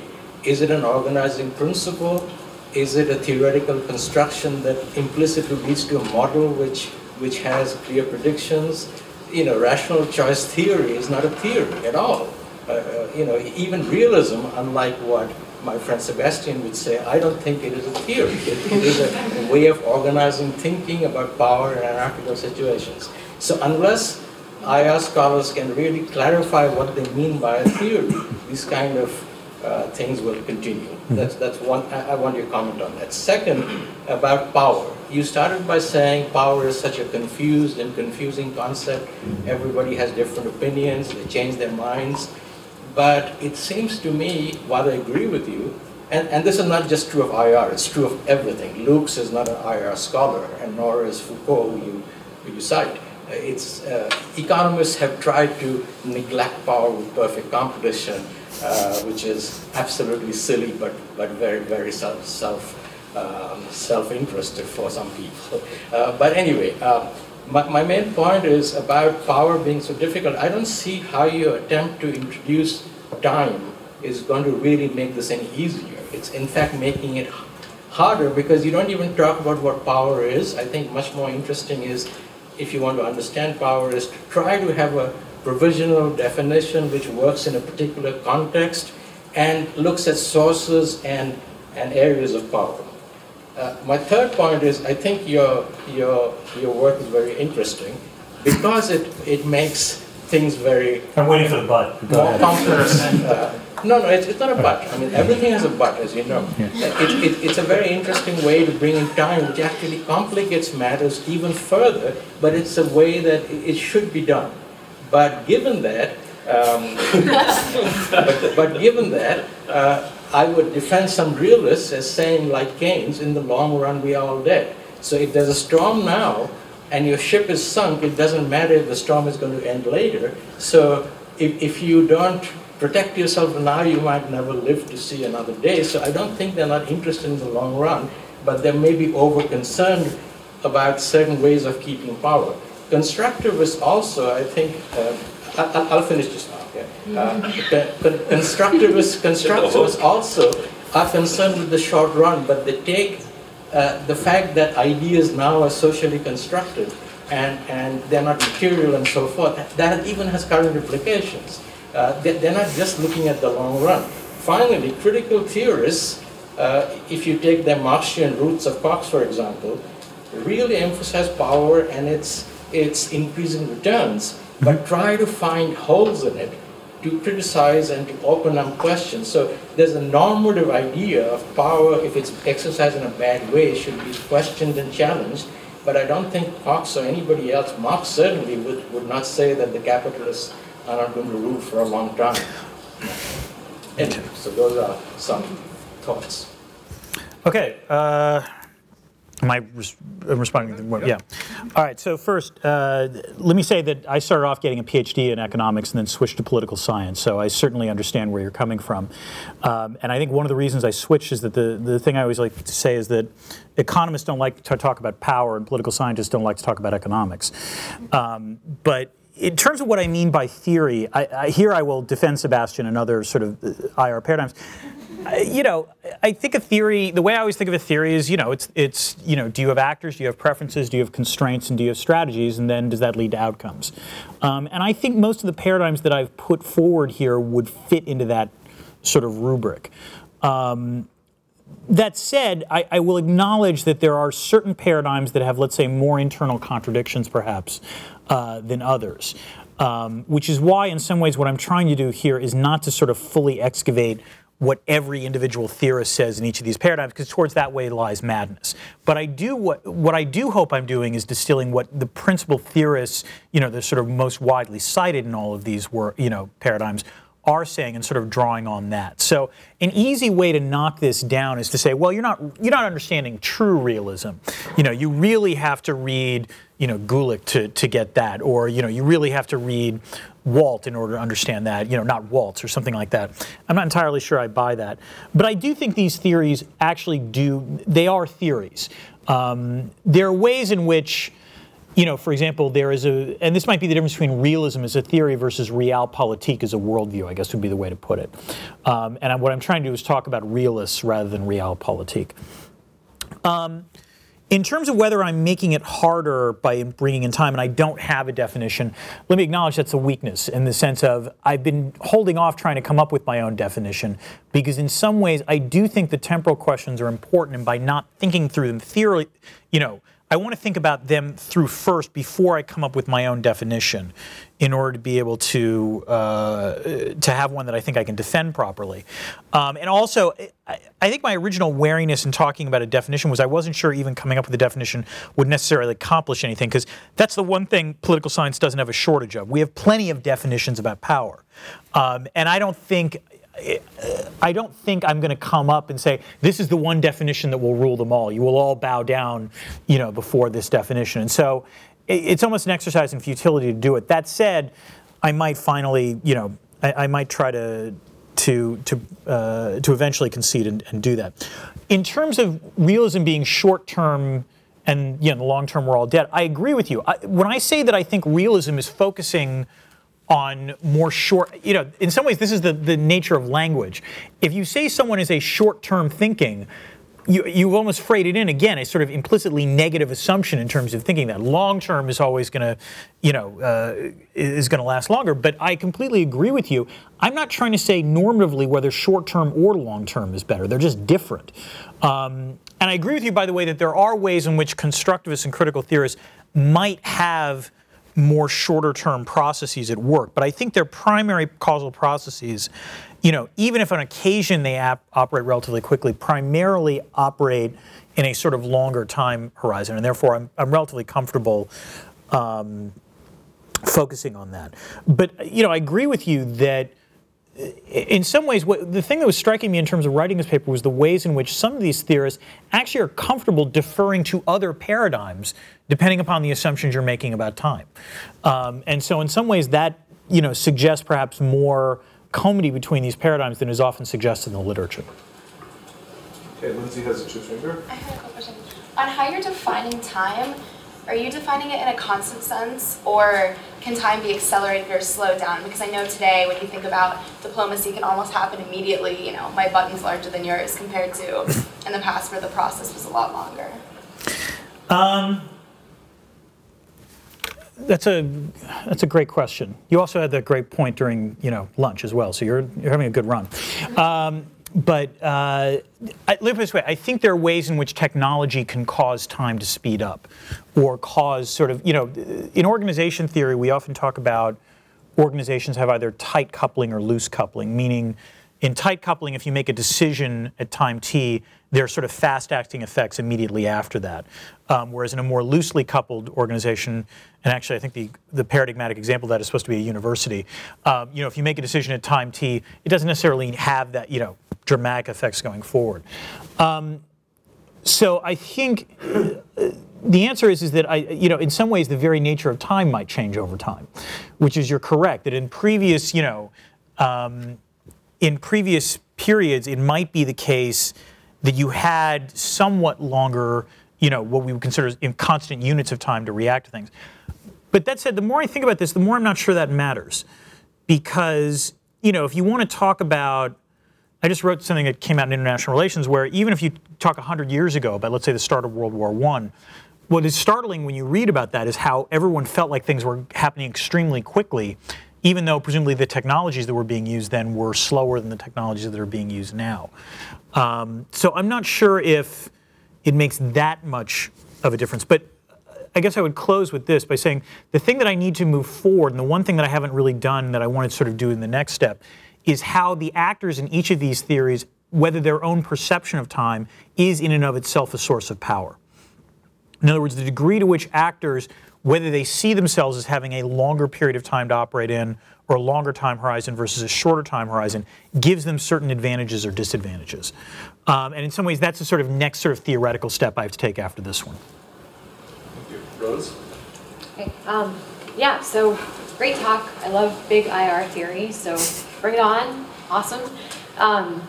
Speaker 3: Is it an organizing principle? Is it a theoretical construction that implicitly leads to a model which, which has clear predictions? You know, rational choice theory is not a theory at all. Uh, uh, you know, even realism, unlike what my friend Sebastian would say, I don't think it is a theory. It, it is a way of organizing thinking about power in anarchical situations. So unless IR scholars can really clarify what they mean by a theory, these kind of uh, things will continue. That's, that's one, I, I want your comment on that. Second, about power. You started by saying power is such a confused and confusing concept. Everybody has different opinions, they change their minds. But it seems to me, while I agree with you, and, and this is not just true of IR, it's true of everything. Lukes is not an IR scholar, and nor is Foucault, who you, who you cite. Uh, It's, uh, economists have tried to neglect power with perfect competition, uh, which is absolutely silly, but, but very, very self, self, um, self-interested for some people. Uh, but anyway, uh, my, my main point is about power being so difficult. I don't see how your attempt to introduce time is going to really make this any easier. It's in fact making it harder because you don't even talk about what power is. I think much more interesting is if you want to understand power is to try to have a provisional definition which works in a particular context and looks at sources and, and areas of power. Uh, my third point is I think your, your, your work is very interesting because it, it makes things very
Speaker 2: I'm waiting for the butt.
Speaker 3: More complex. uh, no, no, it's, it's not a but. I mean, everything has a but, as you know. It, it, it's a very interesting way to bring in time, which actually complicates matters even further, but it's a way that it, it should be done. But given that, um, but, but given that, uh, I would defend some realists as saying, like Keynes, in the long run we are all dead. So if there's a storm now and your ship is sunk, it doesn't matter if the storm is going to end later. So if, if you don't protect yourself now, you might never live to see another day. So I don't think they're not interested in the long run, but they may be over concerned about certain ways of keeping power. Constructivists also, I think, uh, I, I'll finish this now. Okay? Uh, con- constructivists, constructivists also are concerned with the short run, but they take uh, the fact that ideas now are socially constructed and, and they're not material and so forth, that even has current implications. Uh, they, they're not just looking at the long run. Finally, critical theorists, uh, if you take the Marxian roots of Cox, for example, really emphasize power and its, its increasing returns, but try to find holes in it to criticize and to open up questions. So there's a normative idea of power, if it's exercised in a bad way, should be questioned and challenged. But I don't think Cox or anybody else, Marx certainly would, would not say that the capitalists are not going to rule for a long time. Anyway, so those are some thoughts.
Speaker 2: Okay. Uh, Am I res- responding? To, yeah. All right. So first, uh, let me say that I started off getting a PhD in economics and then switched to political science. So I certainly understand where you're coming from. Um, and I think one of the reasons I switched is that the, the thing I always like to say is that economists don't like to talk about power and political scientists don't like to talk about economics. Um, but in terms of what I mean by theory, I, I, here I will defend Sebastian and other sort of uh, IR paradigms you know, I think a theory. The way I always think of a theory is, you know, it's it's you know, do you have actors? Do you have preferences? Do you have constraints? And do you have strategies? And then does that lead to outcomes? Um, and I think most of the paradigms that I've put forward here would fit into that sort of rubric. Um, that said, I, I, will acknowledge that there are certain paradigms that have, let's say, more internal contradictions, perhaps, uh, than others. Um, which is why, in some ways, what I'm trying to do here is not to sort of fully excavate what every individual theorist says in each of these paradigms, because towards that way lies madness. But I do what what I do hope I'm doing is distilling what the principal theorists, you know, the sort of most widely cited in all of these were, you know, paradigms are saying and sort of drawing on that. So an easy way to knock this down is to say, well, you're not you're not understanding true realism. You know, you really have to read, you know, Gulick to, to get that, or you know, you really have to read Walt in order to understand that, you know, not Waltz or something like that. I'm not entirely sure I buy that. But I do think these theories actually do, they are theories. Um, there are ways in which, you know, for example, there is a, and this might be the difference between realism as a theory versus realpolitik as a worldview, I guess would be the way to put it. Um, and what I'm trying to do is talk about realists rather than realpolitik. Um, in terms of whether I'm making it harder by bringing in time and I don't have a definition, let me acknowledge that's a weakness in the sense of I've been holding off trying to come up with my own definition because in some ways I do think the temporal questions are important and by not thinking through them theory, you know, I want to think about them through first before I come up with my own definition in order to be able to uh, to have one that I think I can defend properly. Um, and also, I, think my original wariness in talking about a definition was I wasn't sure even coming up with a definition would necessarily accomplish anything because that's the one thing political science doesn't have a shortage of. We have plenty of definitions about power, um, and I don't think I don't think I'm going to come up and say this is the one definition that will rule them all. You will all bow down, you know, before this definition. And so it's almost an exercise in futility to do it. That said, I might finally, you know, I, I might try to to to uh, to eventually concede and, and, do that. In terms of realism being short term and you know, the long term we're all dead, I agree with you. I, when I say that I think realism is focusing on more short, you know, in some ways, this is the, the nature of language. If you say someone is a short term thinking, you, you've almost freighted in again a sort of implicitly negative assumption in terms of thinking that long term is always going to, you know, uh, is going to last longer. But I completely agree with you. I'm not trying to say normatively whether short term or long term is better. They're just different. Um, and I agree with you, by the way, that there are ways in which constructivists and critical theorists might have more shorter term processes at work. But I think their primary causal processes, you know, even if on occasion they ap- operate relatively quickly, primarily operate in a sort of longer time horizon. And therefore, I'm, I'm relatively comfortable um, focusing on that. But, you know, I agree with you that in some ways, what, the thing that was striking me in terms of writing this paper was the ways in which some of these theorists actually are comfortable deferring to other paradigms depending upon the assumptions you're making about time. Um, and so, in some ways, that you know, suggests perhaps more comity between these paradigms than is often suggested in the literature.
Speaker 1: Okay, Lindsay has a two finger.
Speaker 4: I have a quick question. On how you're defining time, are you defining it in a constant sense, or can time be accelerated or slowed down? Because I know today, when you think about diplomacy, can almost happen immediately. You know, my button's larger than yours compared to in the past where the process was a lot longer.
Speaker 2: Um, that's a that's a great question. You also had that great point during you know lunch as well. So you're you're having a good run. Um, but uh, live this way. I think there are ways in which technology can cause time to speed up, or cause sort of you know, in organization theory, we often talk about organizations have either tight coupling or loose coupling, meaning in tight coupling, if you make a decision at time t, there are sort of fast acting effects immediately after that. Um, whereas in a more loosely coupled organization, and actually I think the, the paradigmatic example of that is supposed to be a university, um, you know, if you make a decision at time t, it doesn't necessarily have that, you know, dramatic effects going forward. Um, so I think uh, the answer is, is that I, you know, in some ways the very nature of time might change over time, which is you're correct that in previous, you know, um, in previous periods it might be the case that you had somewhat longer, you know, what we would consider in constant units of time to react to things. But that said, the more I think about this, the more I'm not sure that matters, because you know, if you want to talk about I just wrote something that came out in international relations where even if you talk 100 years ago about, let's say, the start of World War I, what is startling when you read about that is how everyone felt like things were happening extremely quickly, even though presumably the technologies that were being used then were slower than the technologies that are being used now. Um, so I'm not sure if it makes that much of a difference. But I guess I would close with this by saying the thing that I need to move forward, and the one thing that I haven't really done that I want to sort of do in the next step, is how the actors in each of these theories, whether their own perception of time is in and of itself a source of power. In other words, the degree to which actors, whether they see themselves as having a longer period of time to operate in or a longer time horizon versus a shorter time horizon, gives them certain advantages or disadvantages. Um, and in some ways, that's the sort of next sort of theoretical step I have to take after this one.
Speaker 1: Thank you. Rose?
Speaker 5: Okay, um, yeah, so great talk. I love big IR theory, so bring it on. Awesome. Um,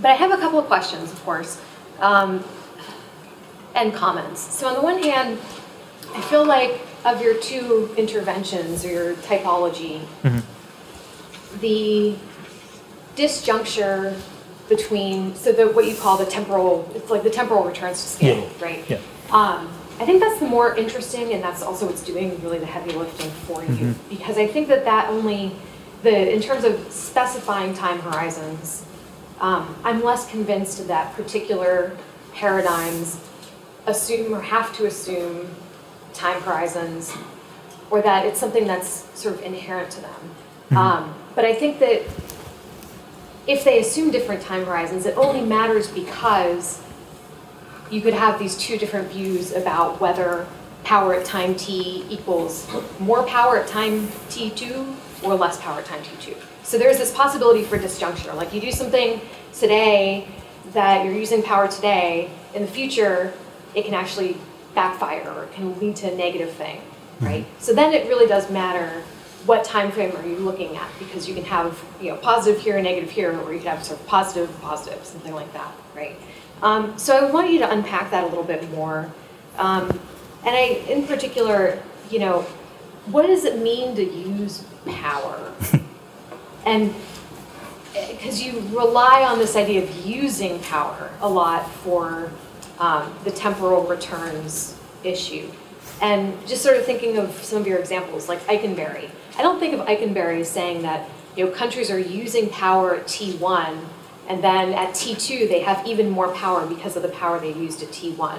Speaker 5: but I have a couple of questions, of course, um, and comments. So on the one hand, I feel like of your two interventions or your typology, the disjuncture between so the what you call the temporal it's like the temporal returns to scale,
Speaker 2: Yeah,
Speaker 5: right?
Speaker 2: yeah.
Speaker 5: Um, I think that's the more interesting, and that's also what's doing really the heavy lifting for you, because I think that that only the in terms of specifying time horizons, um, I'm less convinced that particular paradigms assume or have to assume time horizons, or that it's something that's sort of inherent to them. Um, but I think that if they assume different time horizons, it only matters because you could have these two different views about whether power at time t equals more power at time t2 or less power at time t2. So there's this possibility for disjuncture. Like you do something today that you're using power today, in the future, it can actually backfire or it can lead to a negative thing, right? So then it really does matter what time frame are you looking at because you can have you know positive here, negative here, or you could have sort of positive, positive, something like that, right? Um, so I want you to unpack that a little bit more, um, and I, in particular, you know, what does it mean to use power? and because you rely on this idea of using power a lot for um, the temporal returns issue. And just sort of thinking of some of your examples, like Ikenberry. I don't think of Ikenberry as saying that you know countries are using power at T1, and then at T2 they have even more power because of the power they used at T1.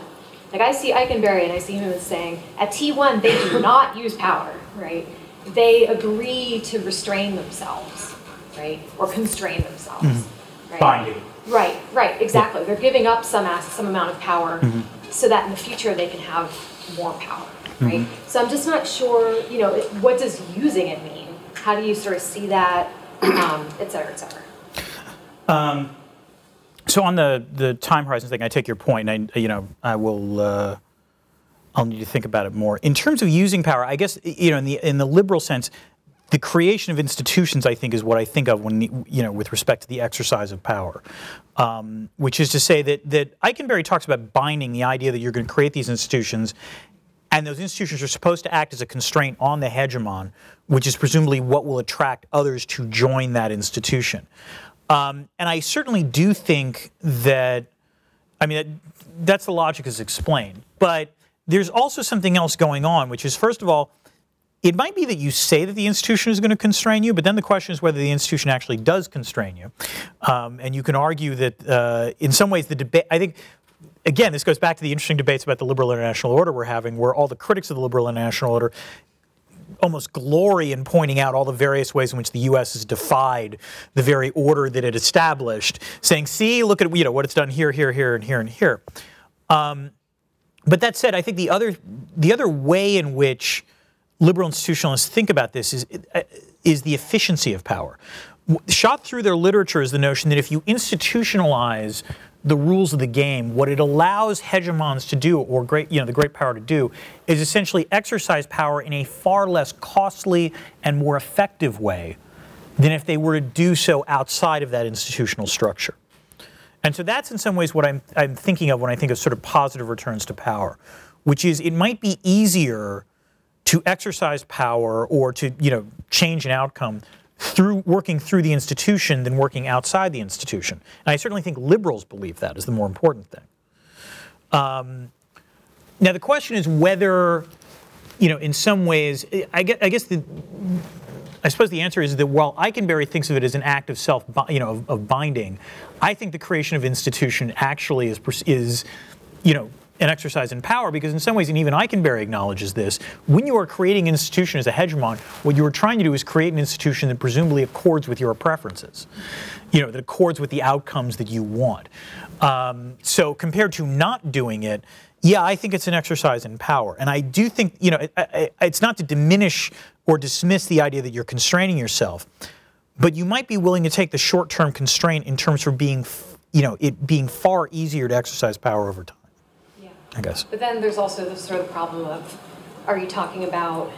Speaker 5: Like I see Ikenberry and I see him as saying at T1 they do not use power, right? They agree to restrain themselves, right, or constrain themselves. Right?
Speaker 2: Binding.
Speaker 5: Right, right, exactly. They're giving up some ass, some amount of power so that in the future they can have more power, right? So I'm just not sure, you know, it- what does using it mean? How do you sort of see that, um, et cetera, et cetera?
Speaker 2: So on the, the time horizon thing, I take your point, and I, you know, I will, uh, I'll need to think about it more. In terms of using power, I guess, you know, in the, in the liberal sense, the creation of institutions, I think, is what I think of when you know with respect to the exercise of power, um, which is to say that that Ikenberry talks about binding the idea that you're going to create these institutions, and those institutions are supposed to act as a constraint on the hegemon, which is presumably what will attract others to join that institution. Um, and I certainly do think that, I mean, that, that's the logic is explained, but there's also something else going on, which is first of all it might be that you say that the institution is going to constrain you, but then the question is whether the institution actually does constrain you. Um, and you can argue that uh, in some ways the debate, I think, again, this goes back to the interesting debates about the liberal international order we're having, where all the critics of the liberal international order almost glory in pointing out all the various ways in which the U.S. has defied the very order that it established, saying, "See, look at you know what it's done here, here, here, and here, and here." Um, but that said, I think the other the other way in which liberal institutionalists think about this is, uh, is the efficiency of power. Shot through their literature is the notion that if you institutionalize the rules of the game, what it allows hegemons to do, or great, you know, the great power to do, is essentially exercise power in a far less costly and more effective way than if they were to do so outside of that institutional structure. And so that's in some ways what I'm, I'm thinking of when I think of sort of positive returns to power, which is it might be easier to exercise power or to you know change an outcome through working through the institution than working outside the institution. And I certainly think liberals believe that is the more important thing. Um, now the question is whether, you know, in some ways, I guess, I guess the, I suppose the answer is that while Ikenberry thinks of it as an act of self, you know, of, of binding, I think the creation of institution actually is, is, you know, an exercise in power because in some ways, and even Ikenberry acknowledges this, when you are creating an institution as a hegemon, what you are trying to do is create an institution that presumably accords with your preferences, you know, that accords with the outcomes that you want. Um, so compared to not doing it, yeah, I think it's an exercise in power. And I do think, you know, it, it, it's not to diminish or dismiss the idea that you're constraining yourself, but you might be willing to take the short term constraint in terms of being, you know, it being far easier to exercise power over time. I guess.
Speaker 5: But then there's also the sort of problem of, are you talking about,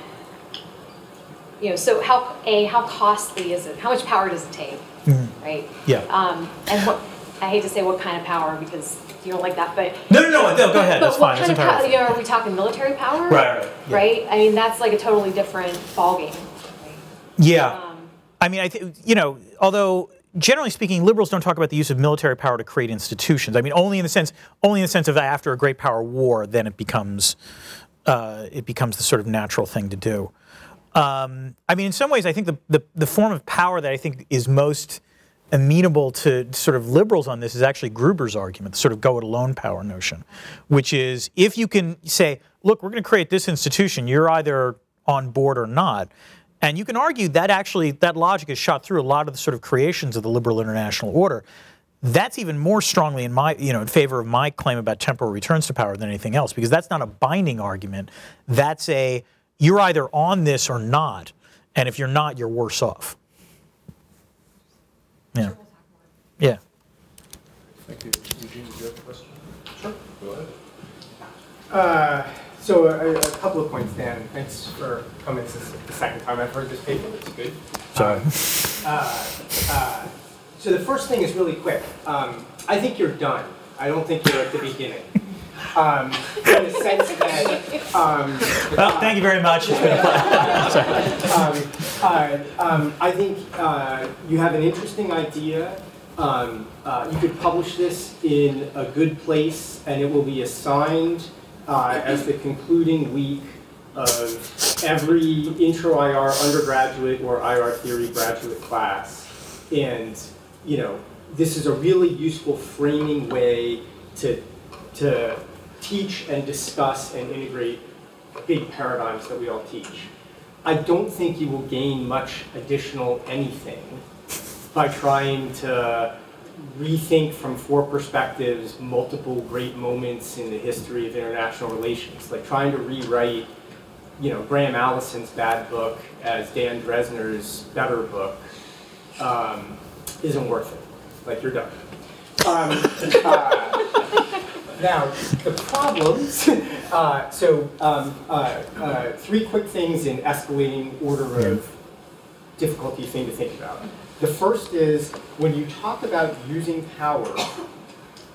Speaker 5: you know, so how, A, how costly is it? How much power does it take,
Speaker 2: Mm-hmm.
Speaker 5: right?
Speaker 2: Yeah.
Speaker 5: Um, and what, I hate to say what kind of power because you don't like that, but.
Speaker 2: No, no, no, no, go ahead,
Speaker 5: But
Speaker 2: that's
Speaker 5: what
Speaker 2: fine, that's
Speaker 5: kind of power, you know, are we talking military power?
Speaker 2: Right, right, yeah.
Speaker 5: Right? I mean, that's like a totally different ballgame.
Speaker 2: Yeah.
Speaker 5: Um,
Speaker 2: I mean, I think, you know, although generally speaking, liberals don't talk about the use of military power to create institutions. I mean, only in the sense, only in the sense of after a great power war, then it becomes, uh, it becomes the sort of natural thing to do. Um, I mean, in some ways, I think the, the, the form of power that I think is most amenable to sort of liberals on this is actually Gruber's argument, the sort of go it alone power notion, which is if you can say, look, we're going to create this institution, you're either on board or not. And you can argue that actually that logic is shot through a lot of the sort of creations of the liberal international order. That's even more strongly in my, you know, in favor of my claim about temporal returns to power than anything else, because that's not a binding argument. That's a you're either on this or not, and if you're not, you're worse off. Yeah. Yeah.
Speaker 1: Thank you. Eugene, did you have a question? Sure. Go ahead.
Speaker 6: Uh, So a, a couple of points, Dan. Thanks for coming. This is the second time I've heard this paper. It's good.
Speaker 2: Sorry.
Speaker 6: Uh, uh, so the first thing is really quick. Um, I think you're done. I don't think you're at the beginning. Um, in the sense that um,
Speaker 2: Well, thank you very much. It's been a pleasure.
Speaker 6: Um, uh, um, I think uh, you have an interesting idea. Um, uh, you could publish this in a good place, and it will be assigned uh, as the concluding week of every intro IR undergraduate or IR theory graduate class. And you know, this is a really useful framing way to to teach and discuss and integrate big paradigms that we all teach. I don't think you will gain much additional anything by trying to rethink from four perspectives multiple great moments in the history of international relations. Like trying to rewrite, you know, Graham Allison's bad book as Dan Drezner's better book um, isn't worth it. Like you're done. Um, uh, now, the problems, uh, so um, uh, uh, three quick things in escalating order of difficulty thing to think about. The first is when you talk about using power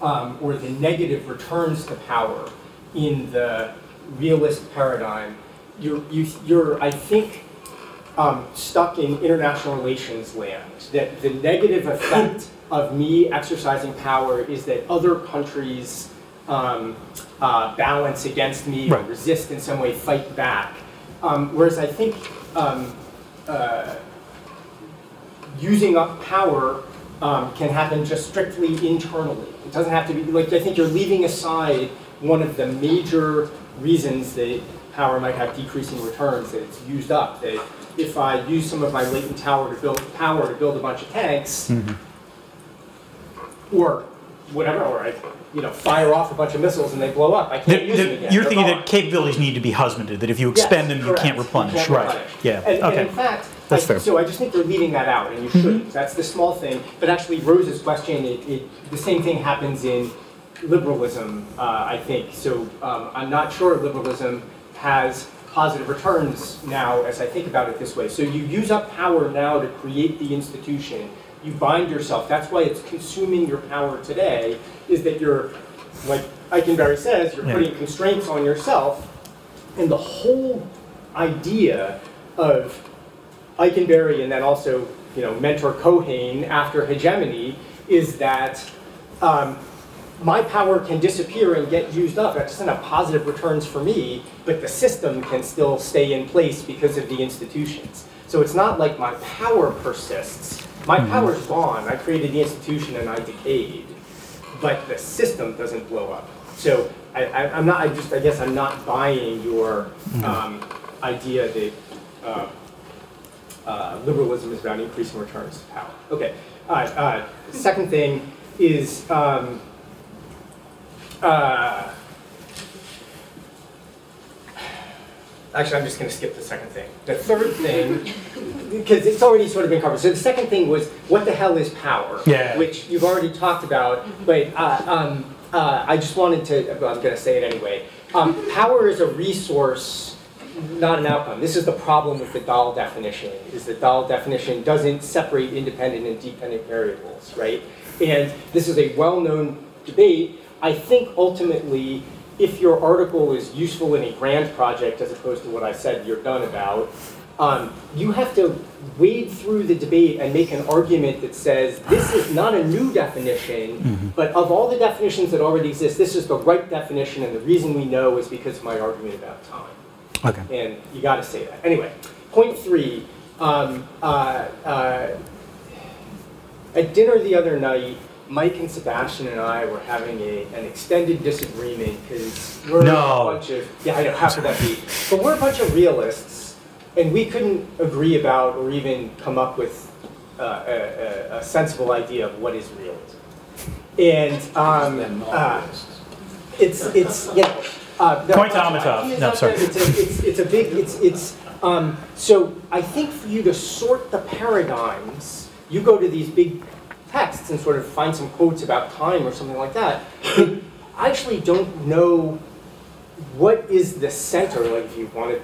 Speaker 6: um, or the negative returns to power in the realist paradigm, you're, you, you're I think, um, stuck in international relations land. That the negative effect of me exercising power is that other countries um, uh, balance against me or
Speaker 2: Right.
Speaker 6: resist in some way, fight back. Um, whereas I think um, uh, using up power um, can happen just strictly internally. It doesn't have to be, like, I think you're leaving aside one of the major reasons that power might have decreasing returns, that it's used up. That if I use some of my latent power to build, power to build a bunch of tanks, or whatever, or I, you know, fire off a bunch of missiles and they blow up, I can't use
Speaker 2: the-
Speaker 6: them again.
Speaker 2: You're
Speaker 6: They're
Speaker 2: thinking
Speaker 6: gone.
Speaker 2: that capabilities need to be husbanded, that if you
Speaker 6: Yes,
Speaker 2: expend them, you can't replenish,
Speaker 6: can't
Speaker 2: right?
Speaker 6: replenish.
Speaker 2: Yeah,
Speaker 6: And, and
Speaker 2: okay.
Speaker 6: in fact,
Speaker 2: That's
Speaker 6: I-
Speaker 2: fair.
Speaker 6: so I just think they're leaving that out, and you shouldn't. That's the small thing. But actually, Rose's question, it, it, the same thing happens in liberalism, uh, I think. So um, I'm not sure liberalism has positive returns now, as I think about it this way. So you use up power now to create the institution. You bind yourself. That's why it's consuming your power today. Is that you're, like Ikenberry says, you're
Speaker 2: Yeah.
Speaker 6: putting constraints on yourself and the whole idea of Ikenberry and then also, you know, mentor Keohane after hegemony is that um, my power can disappear and get used up. That doesn't have positive returns for me, but the system can still stay in place because of the institutions. So it's not like my power persists. My power's gone. I created the institution and I decayed but the system doesn't blow up. So I, I, I'm not, I just, I guess I'm not buying your um, idea that uh, uh, liberalism is about increasing returns to power. Okay, right, uh, second thing is, um, actually, I'm just gonna skip the second thing. The third thing, because it's already sort of been covered. So the second thing was, what the hell is power?
Speaker 2: Yeah.
Speaker 6: Which you've already talked about, but uh, um, uh, I just wanted to, I'm going to say it anyway. Um, power is a resource, not an outcome. This is the problem with the Dahl definition, is the Dahl definition doesn't separate independent and dependent variables, right? And this is a well-known debate. I think ultimately, if your article is useful in a grand project as opposed to what I said you're done about, um, you have to wade through the debate and make an argument that says this is not a new definition, but of all the definitions that already exist, this is the right definition, and the reason we know is because of my argument about time.
Speaker 2: Okay.
Speaker 6: And you got to say that. Anyway, point three. Um, uh, uh, at dinner the other night, Mike and Sebastian and I were having a, an extended disagreement because we're
Speaker 2: No.
Speaker 6: a bunch of yeah, I know how could that be? But we're a bunch of realists, and we couldn't agree about or even come up with uh, a, a, a sensible idea of what is realism. And um, uh, it's it's you know. Uh, there are
Speaker 2: Point to
Speaker 6: a of
Speaker 2: Amitov.
Speaker 6: ideas
Speaker 2: No,
Speaker 6: out there.
Speaker 2: sorry.
Speaker 6: It's a, it's, it's a big, it's, it's, um, so I think for you to sort the paradigms, you go to these big texts and sort of find some quotes about time or something like that. I actually don't know what is the center, like if you wanted,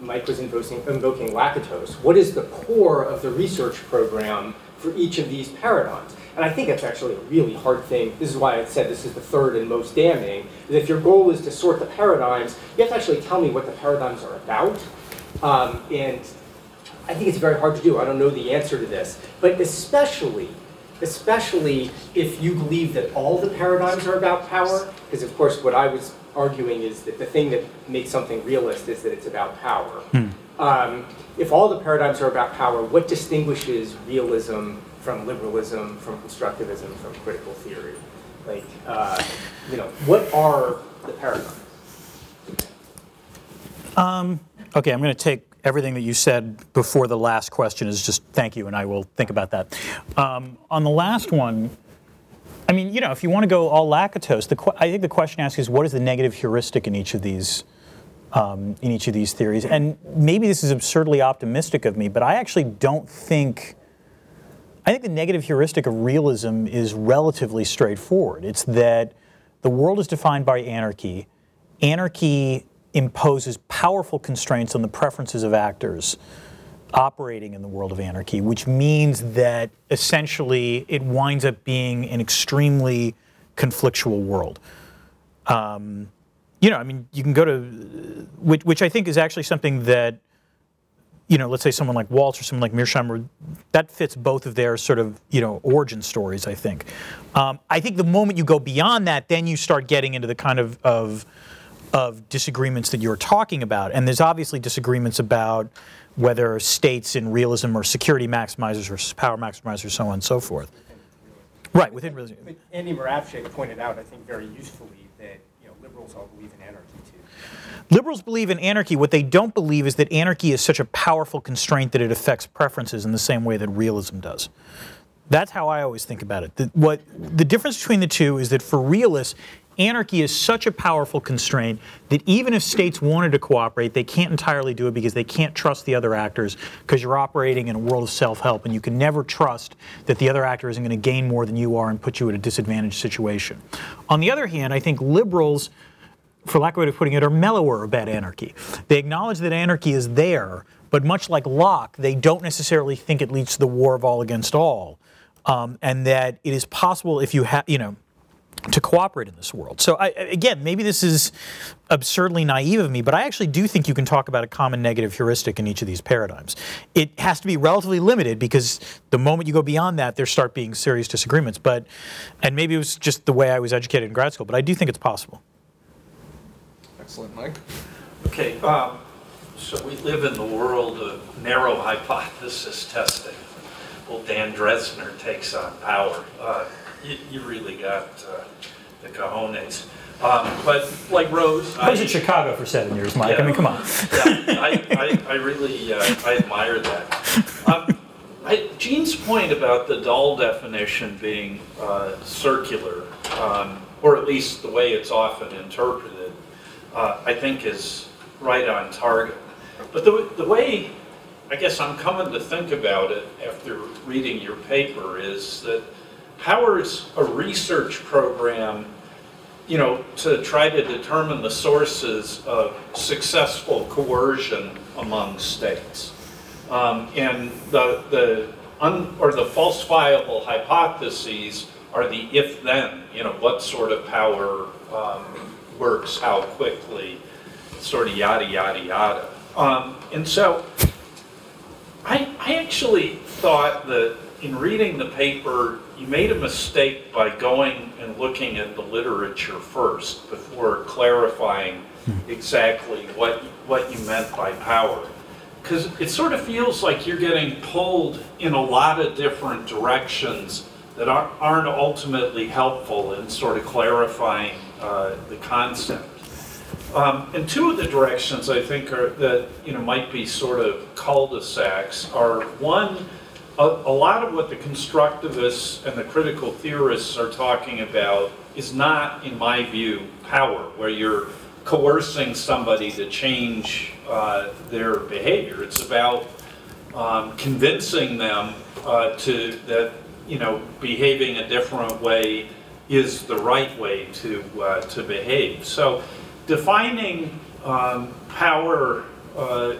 Speaker 6: Mike was invoking, invoking Lakatos, what is the core of the research program for each of these paradigms? And I think that's actually a really hard thing. This is why I said this is the third and most damning. Is if your goal is to sort the paradigms, you have to actually tell me what the paradigms are about. Um, and I think it's very hard to do. I don't know the answer to this. But especially, especially if you believe that all the paradigms are about power, because of course what I was arguing is that the thing that makes something realist is that it's about power. Um, if all the paradigms are about power, what distinguishes realism from liberalism, from constructivism, from critical theory? Like, uh, you know, what are the paradigms?
Speaker 2: Okay, I'm going to take everything that you said before the last question is just thank you, and I will think about that. Um, on the last one, I mean, you know, if you want to go all Lakatos, the I think the question asked is what is the negative heuristic in each of these um, in each of these theories? And maybe this is absurdly optimistic of me, but I actually don't think. I think the negative heuristic of realism is relatively straightforward. It's that the world is defined by anarchy. Anarchy imposes powerful constraints on the preferences of actors. operating in the world of anarchy, which means that essentially it winds up being an extremely conflictual world. Um, you know, I mean, you can go to, which, which I think is actually something that, you know, let's say someone like Waltz or someone like Mearsheimer, that fits both of their sort of, you know, origin stories, I think. Um, I think the moment you go beyond that, then you start getting into the kind of, of, of disagreements that you're talking about. And there's obviously disagreements about whether states in realism are security maximizers versus power maximizers, so on and so forth. Right, within realism.
Speaker 6: But Andy Moravcsik pointed out, I think very usefully, that, you know, liberals all believe in anarchy too.
Speaker 2: Liberals believe in anarchy. What they don't believe is that anarchy is such a powerful constraint that it affects preferences in the same way that realism does. That's how I always think about it. The, what, the difference between the two is that for realists, anarchy is such a powerful constraint that even if states wanted to cooperate, they can't entirely do it because they can't trust the other actors because you're operating in a world of self help and you can never trust that the other actor isn't going to gain more than you are and put you at a disadvantaged situation. On the other hand, I think liberals for lack of a way of putting it, are mellower about anarchy. They acknowledge that anarchy is there, but much like Locke, they don't necessarily think it leads to the war of all against all, um, and that it is possible if you have, you know, to cooperate in this world. So I, again, maybe this is absurdly naive of me, but I actually do think you can talk about a common negative heuristic in each of these paradigms. It has to be relatively limited because the moment you go beyond that, there start being serious disagreements. But, and maybe it was just the way I was educated in grad school, but I do think it's possible.
Speaker 1: Excellent, Mike.
Speaker 7: Okay, um, so we live in the world of narrow hypothesis testing. Well, Dan Drezner takes on power. Uh, you, you really got uh, the cojones. Um, but like Rose,
Speaker 2: I was
Speaker 7: I-
Speaker 2: in Chicago for seven years, Mike. I mean, come on.
Speaker 7: yeah, I, I, I really, uh, I admire that. Um, I, Gene's point about the Dahl definition being uh, circular, um, or at least the way it's often interpreted, uh, I think is right on target. But the, the way, I guess I'm coming to think about it after reading your paper is that Power's a research program you know, to try to determine the sources of successful coercion among states. Um, and the, the un, or the falsifiable hypotheses are the if-then, you know, what sort of power um, works, how quickly, sort of yada, yada, yada. Um, and so I, I actually thought that in reading the paper, you made a mistake by going and looking at the literature first before clarifying exactly what, what you meant by power. Because it sort of feels like you're getting pulled in a lot of different directions that aren't ultimately helpful in sort of clarifying uh, the concept. Um, and two of the directions I think are that you know might be sort of cul-de-sacs are one, a, a lot of what the constructivists and the critical theorists are talking about is not, in my view, power, where you're coercing somebody to change uh, their behavior. It's about um, convincing them uh, to that you know behaving a different way is the right way to uh, to behave. So defining um, power uh,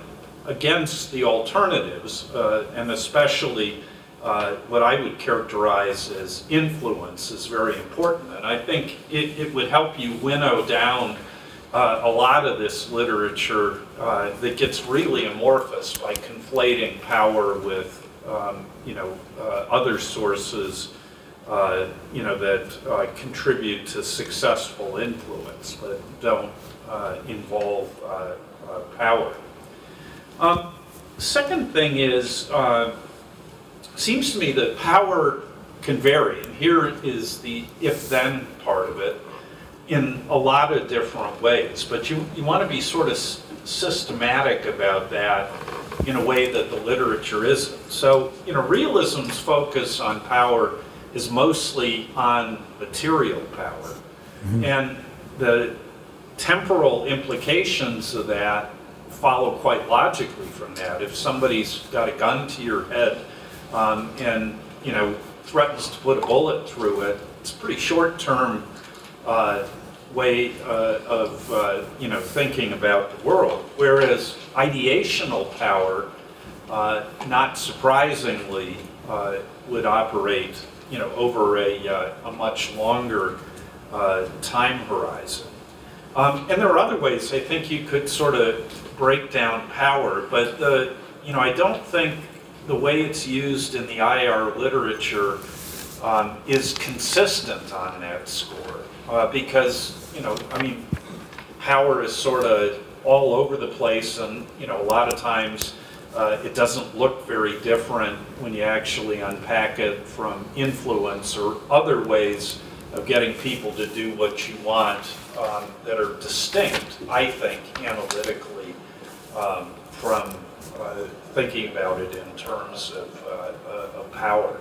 Speaker 7: against the alternatives, uh, and especially uh, what I would characterize as influence, is very important. And I think it, it would help you winnow down uh, a lot of this literature uh, that gets really amorphous by conflating power with, um, you know, uh, other sources, uh, you know, that contribute to successful influence but don't involve power. Um, second thing is, uh, seems to me that power can vary, and here is the if-then part of it in a lot of different ways, but you, you want to be sort of s- systematic about that in a way that the literature isn't. So, you know, realism's focus on power is mostly on material power. And the temporal implications of that follow quite logically from that. If somebody's got a gun to your head um, and, you know, threatens to put a bullet through it, it's a pretty short-term uh, way uh, of, uh, you know, thinking about the world. Whereas ideational power uh, not surprisingly, uh, would operate, you know, over a, uh, a much longer time horizon. Um, and there are other ways I think you could sort of break down power, but the, you know, I don't think the way it's used in the IR literature um, is consistent on that score. Uh, because, you know, I mean, power is sort of all over the place, and, you know, a lot of times uh, it doesn't look very different when you actually unpack it from influence or other ways of getting people to do what you want um, that are distinct, I think, analytically, um, from uh, thinking about it in terms of, uh, uh, of power.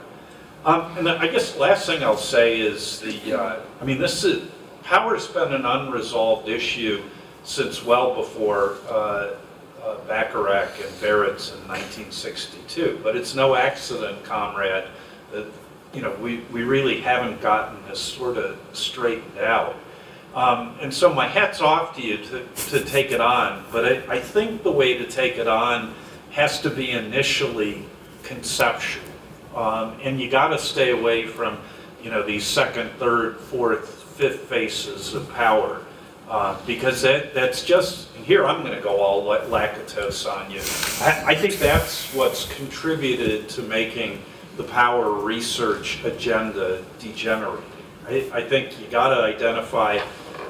Speaker 7: Um, and I guess last thing I'll say is the, uh, I mean, this is, power's been an unresolved issue since well before uh, Bachrach and Baratz in 1962. But it's no accident, comrade, that you know we, we really haven't gotten this sort of straightened out. Um, and so my hat's off to you to, to take it on. But I, I think the way to take it on has to be initially conceptual. Um, and you got to stay away from, you know, these second, third, fourth, fifth faces of power. Uh, because that, that's just, here I'm going to go all la- Lakatos on you. I, I think that's what's contributed to making the power research agenda degenerate. I, I think you got to identify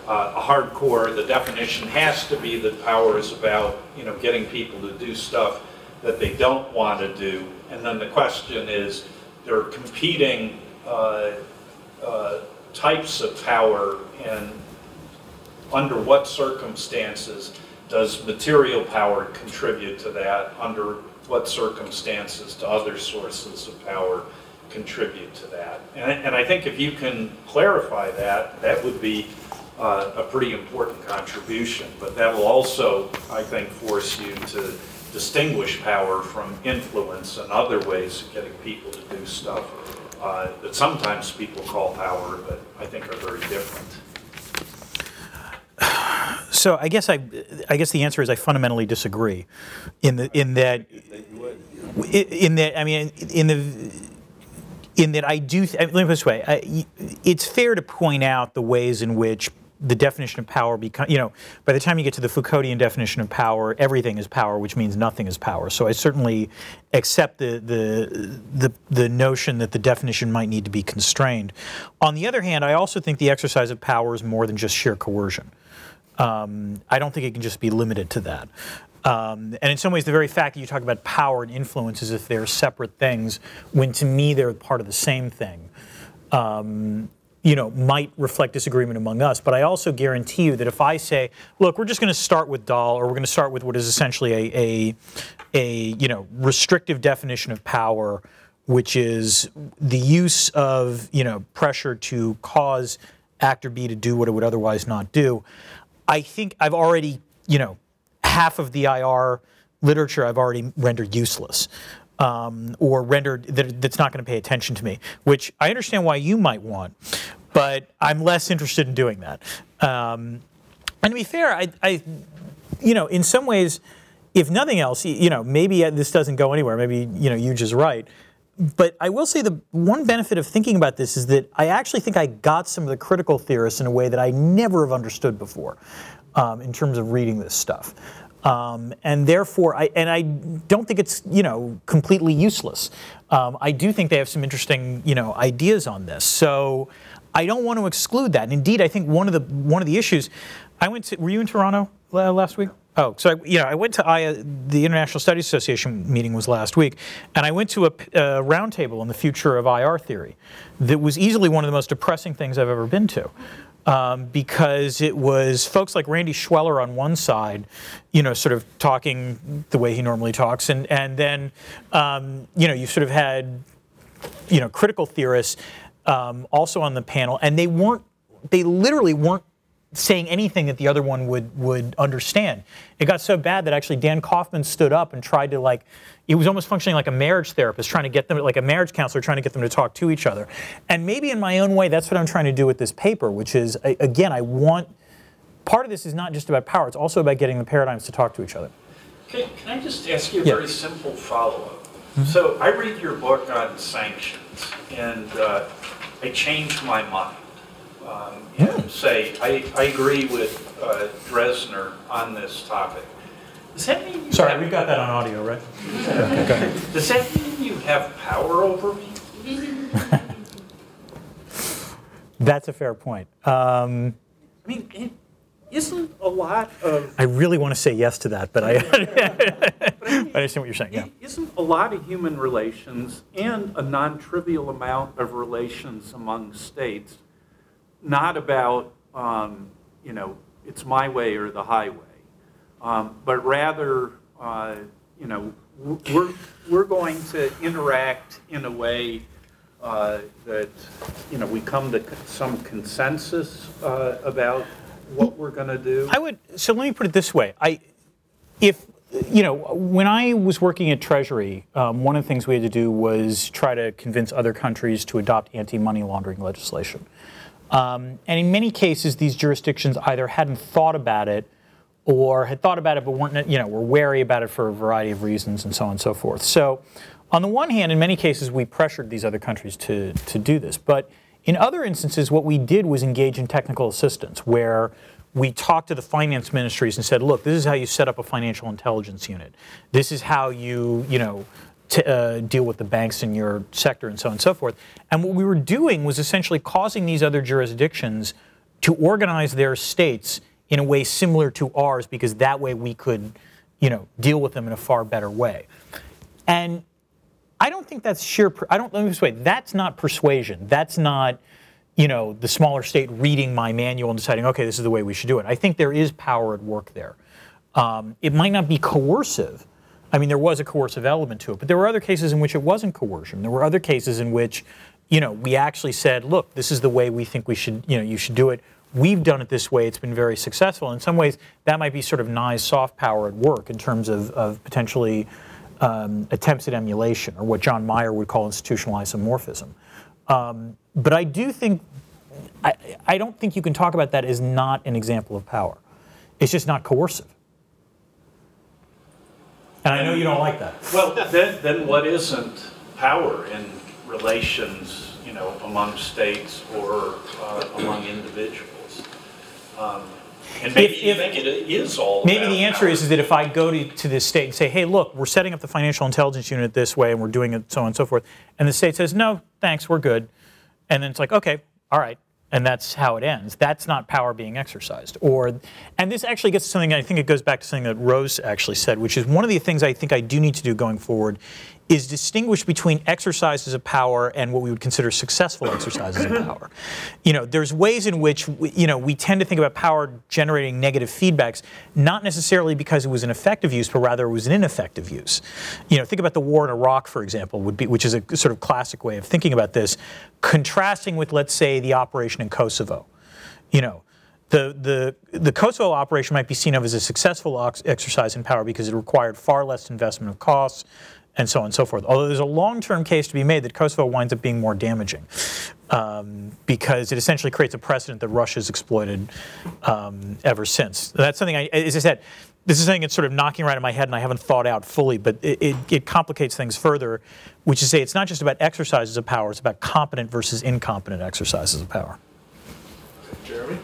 Speaker 7: uh, hardcore, the definition has to be that power is about, you know, getting people to do stuff that they don't want to do. And then the question is, there are competing uh, uh, types of power and under what circumstances does material power contribute to that? Under what circumstances do other sources of power contribute to that? And, and I think if you can clarify that, that would be uh, a pretty important contribution. But that will also, I think, force you to distinguish power from influence and other ways of getting people to do stuff uh, that sometimes people call power, but I think are very different.
Speaker 2: So I guess I, I guess the answer is I fundamentally disagree, in the in that, in that I mean in the, in that I do. Th- let me put it this way: I, it's fair to point out the ways in which the definition of power become. You know, by the time you get to the Foucauldian definition of power, everything is power, which means nothing is power. So I certainly accept the the the, the notion that the definition might need to be constrained. On the other hand, I also think the exercise of power is more than just sheer coercion. Um, I don't think it can just be limited to that. Um, and in some ways, the very fact that you talk about power and influence as if they're separate things, when to me they're part of the same thing, um, you know, might reflect disagreement among us. But I also guarantee you that if I say, look, we're just going to start with Dahl, or we're going to start with what is essentially a, a, a you know, restrictive definition of power, which is the use of, you know, pressure to cause actor B to do what it would otherwise not do. I think I've already, you know, half of the IR literature I've already rendered useless. Um, or rendered that, that's not going to pay attention to me, which I understand why you might want, but I'm less interested in doing that. Um, and to be fair, I, I, you know, in some ways, if nothing else, you know, maybe this doesn't go anywhere. Maybe you know, you just right. But I will say the one benefit of thinking about this is that I actually think I got some of the critical theorists in a way that I never have understood before, um, in terms of reading this stuff. Um, and therefore, I and I don't think it's you know completely useless. Um, I do think they have some interesting you know ideas on this. So I don't want to exclude that. And indeed, I think one of the one of the issues. I went to. Were you in Toronto last week? Oh, so I, you know, I went to the International Studies Association meeting was last week, and I went to a, a roundtable on the future of IR theory. That was easily one of the most depressing things I've ever been to. Um, because it was folks like Randy Schweller on one side, you know, sort of talking the way he normally talks, and and then, um, you know, you sort of had, you know, critical theorists um, also on the panel, and they weren't, they literally weren't saying anything that the other one would would understand. It got so bad that actually Dan Kaufman stood up and tried to like he was almost functioning like a marriage therapist trying to get them like a marriage counselor trying to get them to talk to each other. And maybe in my own way that's what I'm trying to do with this paper, which is again I want part of this is not just about power, it's also about getting the paradigms to talk to each other.
Speaker 7: Can, can I just ask you a
Speaker 2: Yeah.
Speaker 7: very simple follow-up? So I read your book on sanctions, and uh, I changed my mind. Um, and say, I, I agree with uh, Drezner on this topic. Does that mean you
Speaker 2: Sorry,
Speaker 7: have,
Speaker 2: we've got that on audio, right?
Speaker 7: Does that mean you have power over me?
Speaker 2: That's a fair point. Um,
Speaker 7: I mean, it isn't a lot of
Speaker 2: I really want to say yes to that, but I, I understand what you're saying. Yeah.
Speaker 7: Isn't a lot of human relations and a non-trivial amount of relations among states not about, um, you know, it's my way or the highway, um, but rather, uh, you know, we're, we're going to interact in a way uh, that, you know, we come to some consensus uh, about what we're going to do.
Speaker 2: I would. So let me put it this way. I, if you know, when I was working at Treasury, um, one of the things we had to do was try to convince other countries to adopt anti-money laundering legislation. Um, and in many cases, these jurisdictions either hadn't thought about it or had thought about it but weren't, you know, were wary about it for a variety of reasons and so on and so forth. So, on the one hand, in many cases, we pressured these other countries to, to do this. But in other instances, what we did was engage in technical assistance, where we talked to the finance ministries and said, look, this is how you set up a financial intelligence unit. This is how you, you know, to uh, deal with the banks in your sector and so on and so forth. And what we were doing was essentially causing these other jurisdictions to organize their states in a way similar to ours because that way we could, you know, deal with them in a far better way. And I don't think that's sheer. Per- I don't. Let me this way. That's not persuasion. That's not, you know, the smaller state reading my manual and deciding, okay, this is the way we should do it. I think there is power at work there. Um, it might not be coercive. I mean, there was a coercive element to it, but there were other cases in which it wasn't coercion. There were other cases in which, you know, we actually said, look, this is the way we think we should, you know, you should do it. We've done it this way. It's been very successful. In some ways, that might be sort of Nye's soft power at work in terms of, of potentially um, attempts at emulation, or what John Meyer would call institutional isomorphism. Um, but I do think, I, I don't think you can talk about that as not an example of power. It's just not coercive. And I know you don't like that.
Speaker 7: Well, then, then what isn't power in relations, you know, among states or uh, among individuals? Um, And maybe
Speaker 2: If-
Speaker 7: you
Speaker 2: if-
Speaker 7: think it is all
Speaker 2: Maybe the answer
Speaker 7: power.
Speaker 2: is, is that if I go to, to this state and say, hey, look, we're setting up the financial intelligence unit this way and we're doing it so on and so forth, and the state says, no, thanks, we're good. And then it's like, okay, all right. And that's how it ends. That's not power being exercised. Or, and this actually gets to something, I think it goes back to something that Rose actually said, which is one of the things I think I do need to do going forward is distinguish between exercises of power and what we would consider successful exercises of power. You know, there's ways in which we, you know we tend to think about power generating negative feedbacks, not necessarily because it was an effective use, but rather it was an ineffective use. You know, think about the war in Iraq, for example, would be which is a sort of classic way of thinking about this, contrasting with let's say the operation in Kosovo. You know, the, the, the Kosovo operation might be seen of as a successful ox- exercise in power because it required far less investment of costs and so on and so forth. Although there's a long term case to be made that Kosovo winds up being more damaging um, because it essentially creates a precedent that Russia's exploited um, ever since. That's something, I, as I said, this is something that's sort of knocking right in my head and I haven't thought out fully, but it, it, it complicates things further, which is to say it's not just about exercises of power, it's about competent versus incompetent exercises of power.
Speaker 8: Jeremy?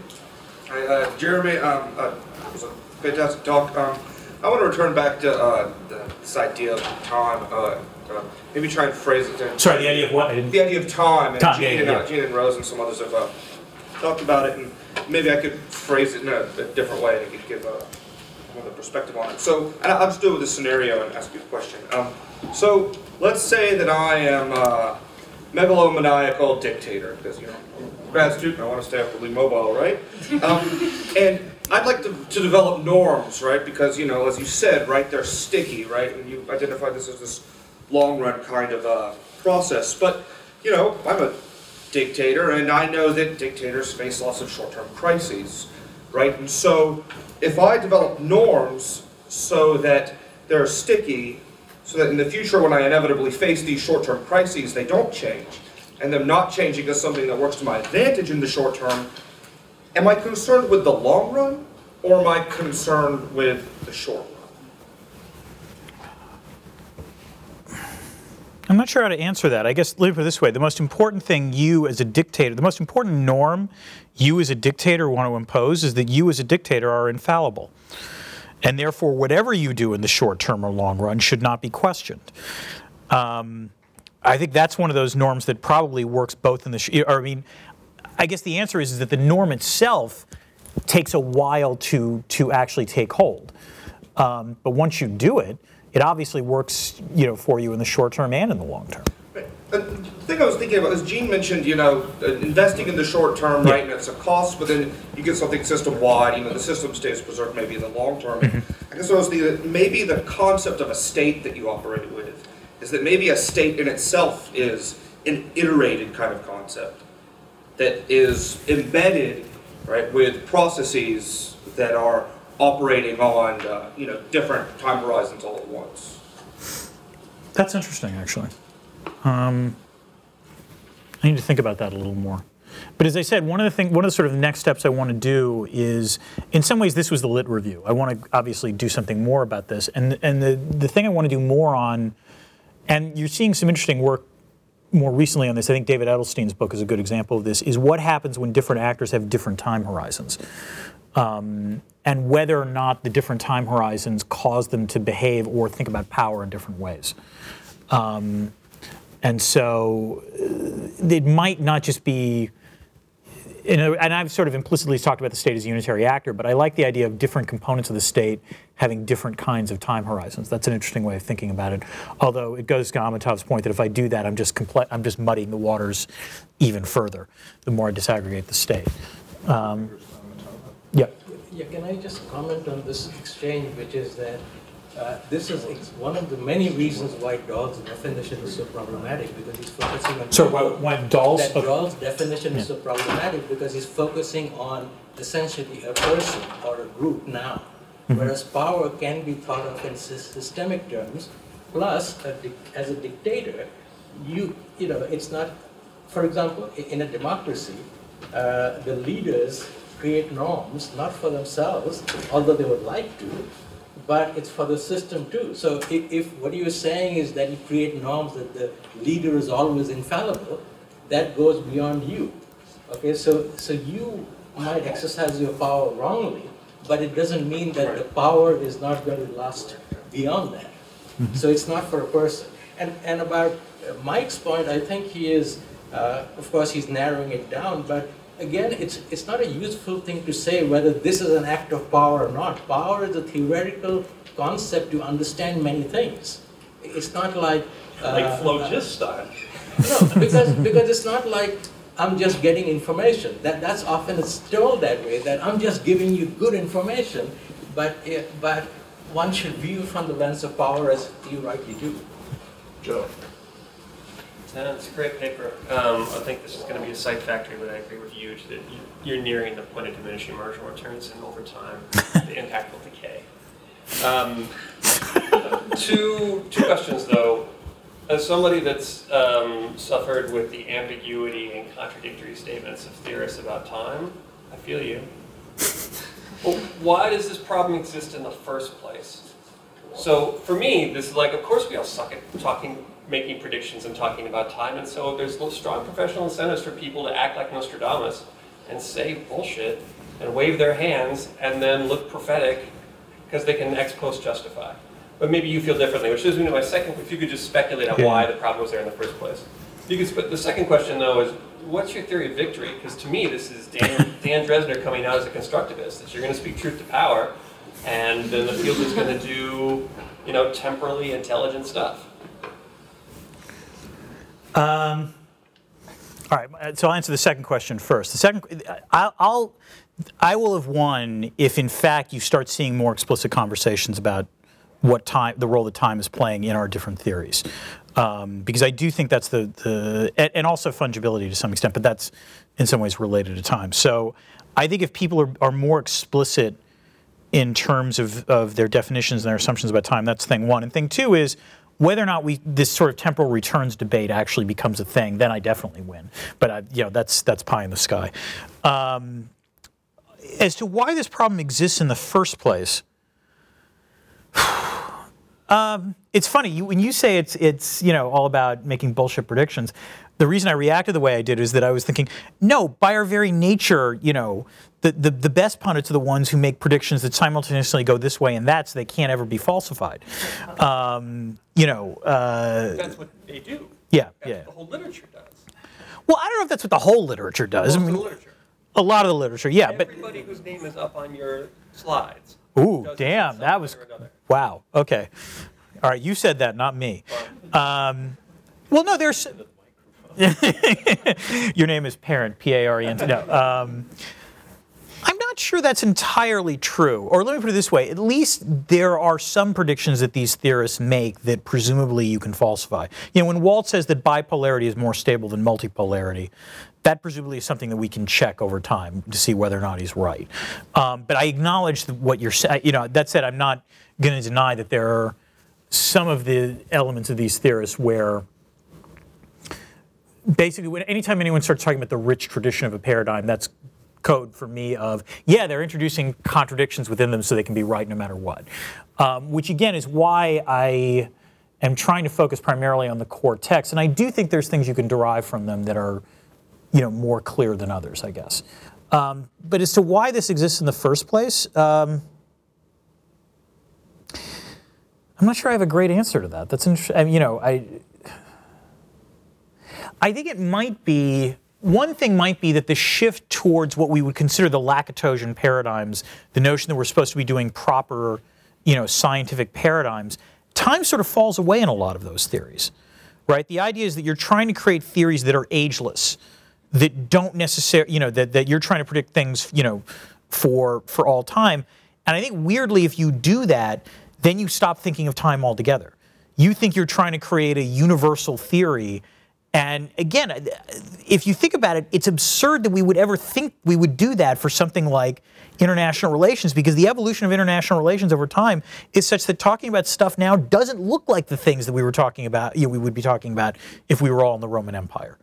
Speaker 8: Uh, Jeremy, um, uh, it was a fantastic talk. Um, I want to return back to uh, this idea of time. Uh, uh, maybe try and phrase it. In,
Speaker 2: Sorry, the idea of what?
Speaker 8: The idea of time. And
Speaker 2: Time,
Speaker 8: Gene,
Speaker 2: yeah,
Speaker 8: and, uh,
Speaker 2: yeah.
Speaker 8: Gene and Rose and some others have uh, talked about it, and maybe I could phrase it in a, a different way to give uh, another perspective on it. So, and I'll just do it with a scenario and ask you a question. Um, so, let's say that I am a megalomaniacal dictator, because, you know, I'm a grad student, I want to stay upwardly mobile, right? Um, and I'd like to, to develop norms, right? Because, you know, as you said, right, they're sticky, right? And you identify this as this long run kind of uh, process. But, you know, I'm a dictator, and I know that dictators face lots of short term crises, right? And so if I develop norms so that they're sticky, so that in the future when I inevitably face these short term crises, they don't change, and them not changing is something that works to my advantage in the short term, Am I concerned with the long run or am I concerned with the short run?
Speaker 2: I'm not sure how to answer that. I guess let me put it this way: the most important thing you, as a dictator, the most important norm you, as a dictator, want to impose is that you, as a dictator, are infallible, and therefore whatever you do in the short term or long run should not be questioned. Um, I think that's one of those norms that probably works both in the, sh- or I mean, I guess the answer is, is that the norm itself takes a while to to actually take hold. Um, but once you do it, it obviously works, you know, for you in the short term and in the long term.
Speaker 8: The thing I was thinking about is Gene mentioned, you know, uh, investing in the short term, right, and it's a cost, but then you get something system wide, you know, the system stays preserved maybe in the long term. I guess I was thinking, that maybe the concept of a state that you operate with is that maybe a state in itself is an iterated kind of concept that is embedded, right, with processes that are operating on, uh, you know, different time horizons all at once.
Speaker 2: That's interesting, actually. Um, I need to think about that a little more. But as I said, one of the thing, one of the sort of next steps I want to do is, in some ways, this was the lit review. I want to obviously do something more about this, and and the the thing I want to do more on, and you're seeing some interesting work more recently on this. I think David Edelstein's book is a good example of this. Is what happens when different actors have different time horizons, um, and whether or not the different time horizons cause them to behave or think about power in different ways. Um, and so uh, it might not just be, you know, and I've sort of implicitly talked about the state as a unitary actor, but I like the idea of different components of the state having different kinds of time horizons. That's an interesting way of thinking about it. Although it goes to Amitabh's point that if I do that, I'm just compl- I'm just muddying the waters even further. The more I disaggregate the state. Um, yeah.
Speaker 3: Yeah, can I just comment on this exchange, which is that uh, this is one of the many reasons why Dahl's definition is so problematic, because he's focusing on.
Speaker 2: So when Dahl's.
Speaker 3: That Dahl's definition is so problematic because he's focusing on essentially a person or a group now. Whereas power can be thought of in systemic terms, plus, a dic- as a dictator, you, you know, it's not, for example, in a democracy, uh, the leaders create norms, not for themselves, although they would like to, but it's for the system too. So if, if what you're saying is that you create norms that the leader is always infallible, that goes beyond you. Okay, so, so you might exercise your power wrongly, but it doesn't mean that the power is not going to last beyond that. So it's not for a person. And, and about uh, Mike's point, I think he is, uh, of course, he's narrowing it down, but again, it's, it's not a useful thing to say whether this is an act of power or not. Power is a theoretical concept to understand many things. It's not like. Uh,
Speaker 7: Like phlogiston.
Speaker 3: no, because, because it's not like I'm just getting information. That, that's often it's told that way, that I'm just giving you good information, but, it, but one should view from the lens of power as you rightly do.
Speaker 1: Joe.
Speaker 9: It's a great paper. Um, I think this is going to be a cite factory, but I agree with you that you- you're nearing the point of diminishing marginal returns, and over time, the impact will decay. Um, two, two questions, though. As somebody that's um, suffered with the ambiguity and contradictory statements of theorists about time, I feel you. Well, why does this problem exist in the first place? So for me, this is like, of course, we all suck at talking, making predictions and talking about time, and so there's strong professional incentives for people to act like Nostradamus and say bullshit and wave their hands and then look prophetic because they can ex post justify. But maybe you feel differently, which leads me to my second. If you could just speculate on why the problem was there in the first place. You could. Sp- the second question though is, what's your theory of victory? Because to me, this is Dan, Dan Drezner coming out as a constructivist. That you're going to speak truth to power, and then the field is going to do, you know, temporally intelligent stuff.
Speaker 2: Um, all right, uh, so I'll answer the second question first. The second, I'll, I'll, I will have won if, in fact, you start seeing more explicit conversations about what time, the role that time is playing in our different theories, um, because I do think that's the the, and, and also fungibility to some extent, but that's in some ways related to time. So I think if people are, are more explicit in terms of, of their definitions and their assumptions about time. That's thing one. And thing two is whether or not we this sort of temporal returns debate actually becomes a thing. Then I definitely win. But I, you know that's that's pie in the sky. Um, as to why this problem exists in the first place, It's funny you, when you say it's it's you know all about making bullshit predictions. The reason I reacted the way I did is that I was thinking, no, by our very nature, you know, the, the, the best pundits are the ones who make predictions that simultaneously go this way and that, so they can't ever be falsified. Um, you know, uh,
Speaker 9: That's what they do.
Speaker 2: yeah,
Speaker 9: That's
Speaker 2: yeah.
Speaker 9: what the whole literature does.
Speaker 2: Well, I don't know if that's what the whole literature does. I mean,
Speaker 9: the literature.
Speaker 2: a lot of the literature, yeah, but
Speaker 9: Everybody whose name is up on your slides.
Speaker 2: ooh, damn, that was wow. Okay, all right, you said that, not me. Um, well, no, there's. Your name is Parent, P A R E N T. No. Um, I'm not sure that's entirely true. Or let me put it this way at least there are some predictions that these theorists make that presumably you can falsify. You know, when Waltz says that bipolarity is more stable than multipolarity, that presumably is something that we can check over time to see whether or not he's right. Um, but I acknowledge what you're saying. You know, that said, I'm not going to deny that there are some of the elements of these theorists where basically when anytime anyone starts talking about the rich tradition of a paradigm that's code for me of yeah they're introducing contradictions within them so they can be right no matter what. Um, which again is why i am trying to focus primarily on the core text. And i do think there's things you can derive from them that are you know more clear than others i guess. Um, but as to why this exists in the first place um, i'm not sure i have a great answer to that. That's interesting mean, you know i I think it might be one thing might be that the shift towards what we would consider the Lakatosian paradigms, the notion that we're supposed to be doing proper, you know, scientific paradigms, time sort of falls away in a lot of those theories. Right? The idea is that you're trying to create theories that are ageless, that don't necessarily, you know, that, that you're trying to predict things, you know, for for all time. And I think weirdly, if you do that, then you stop thinking of time altogether. You think you're trying to create a universal theory and again, if you think about it, it's absurd that we would ever think we would do that for something like international relations because the evolution of international relations over time is such that talking about stuff now doesn't look like the things that we were talking about, you know, we would be talking about if we were all in the Roman Empire.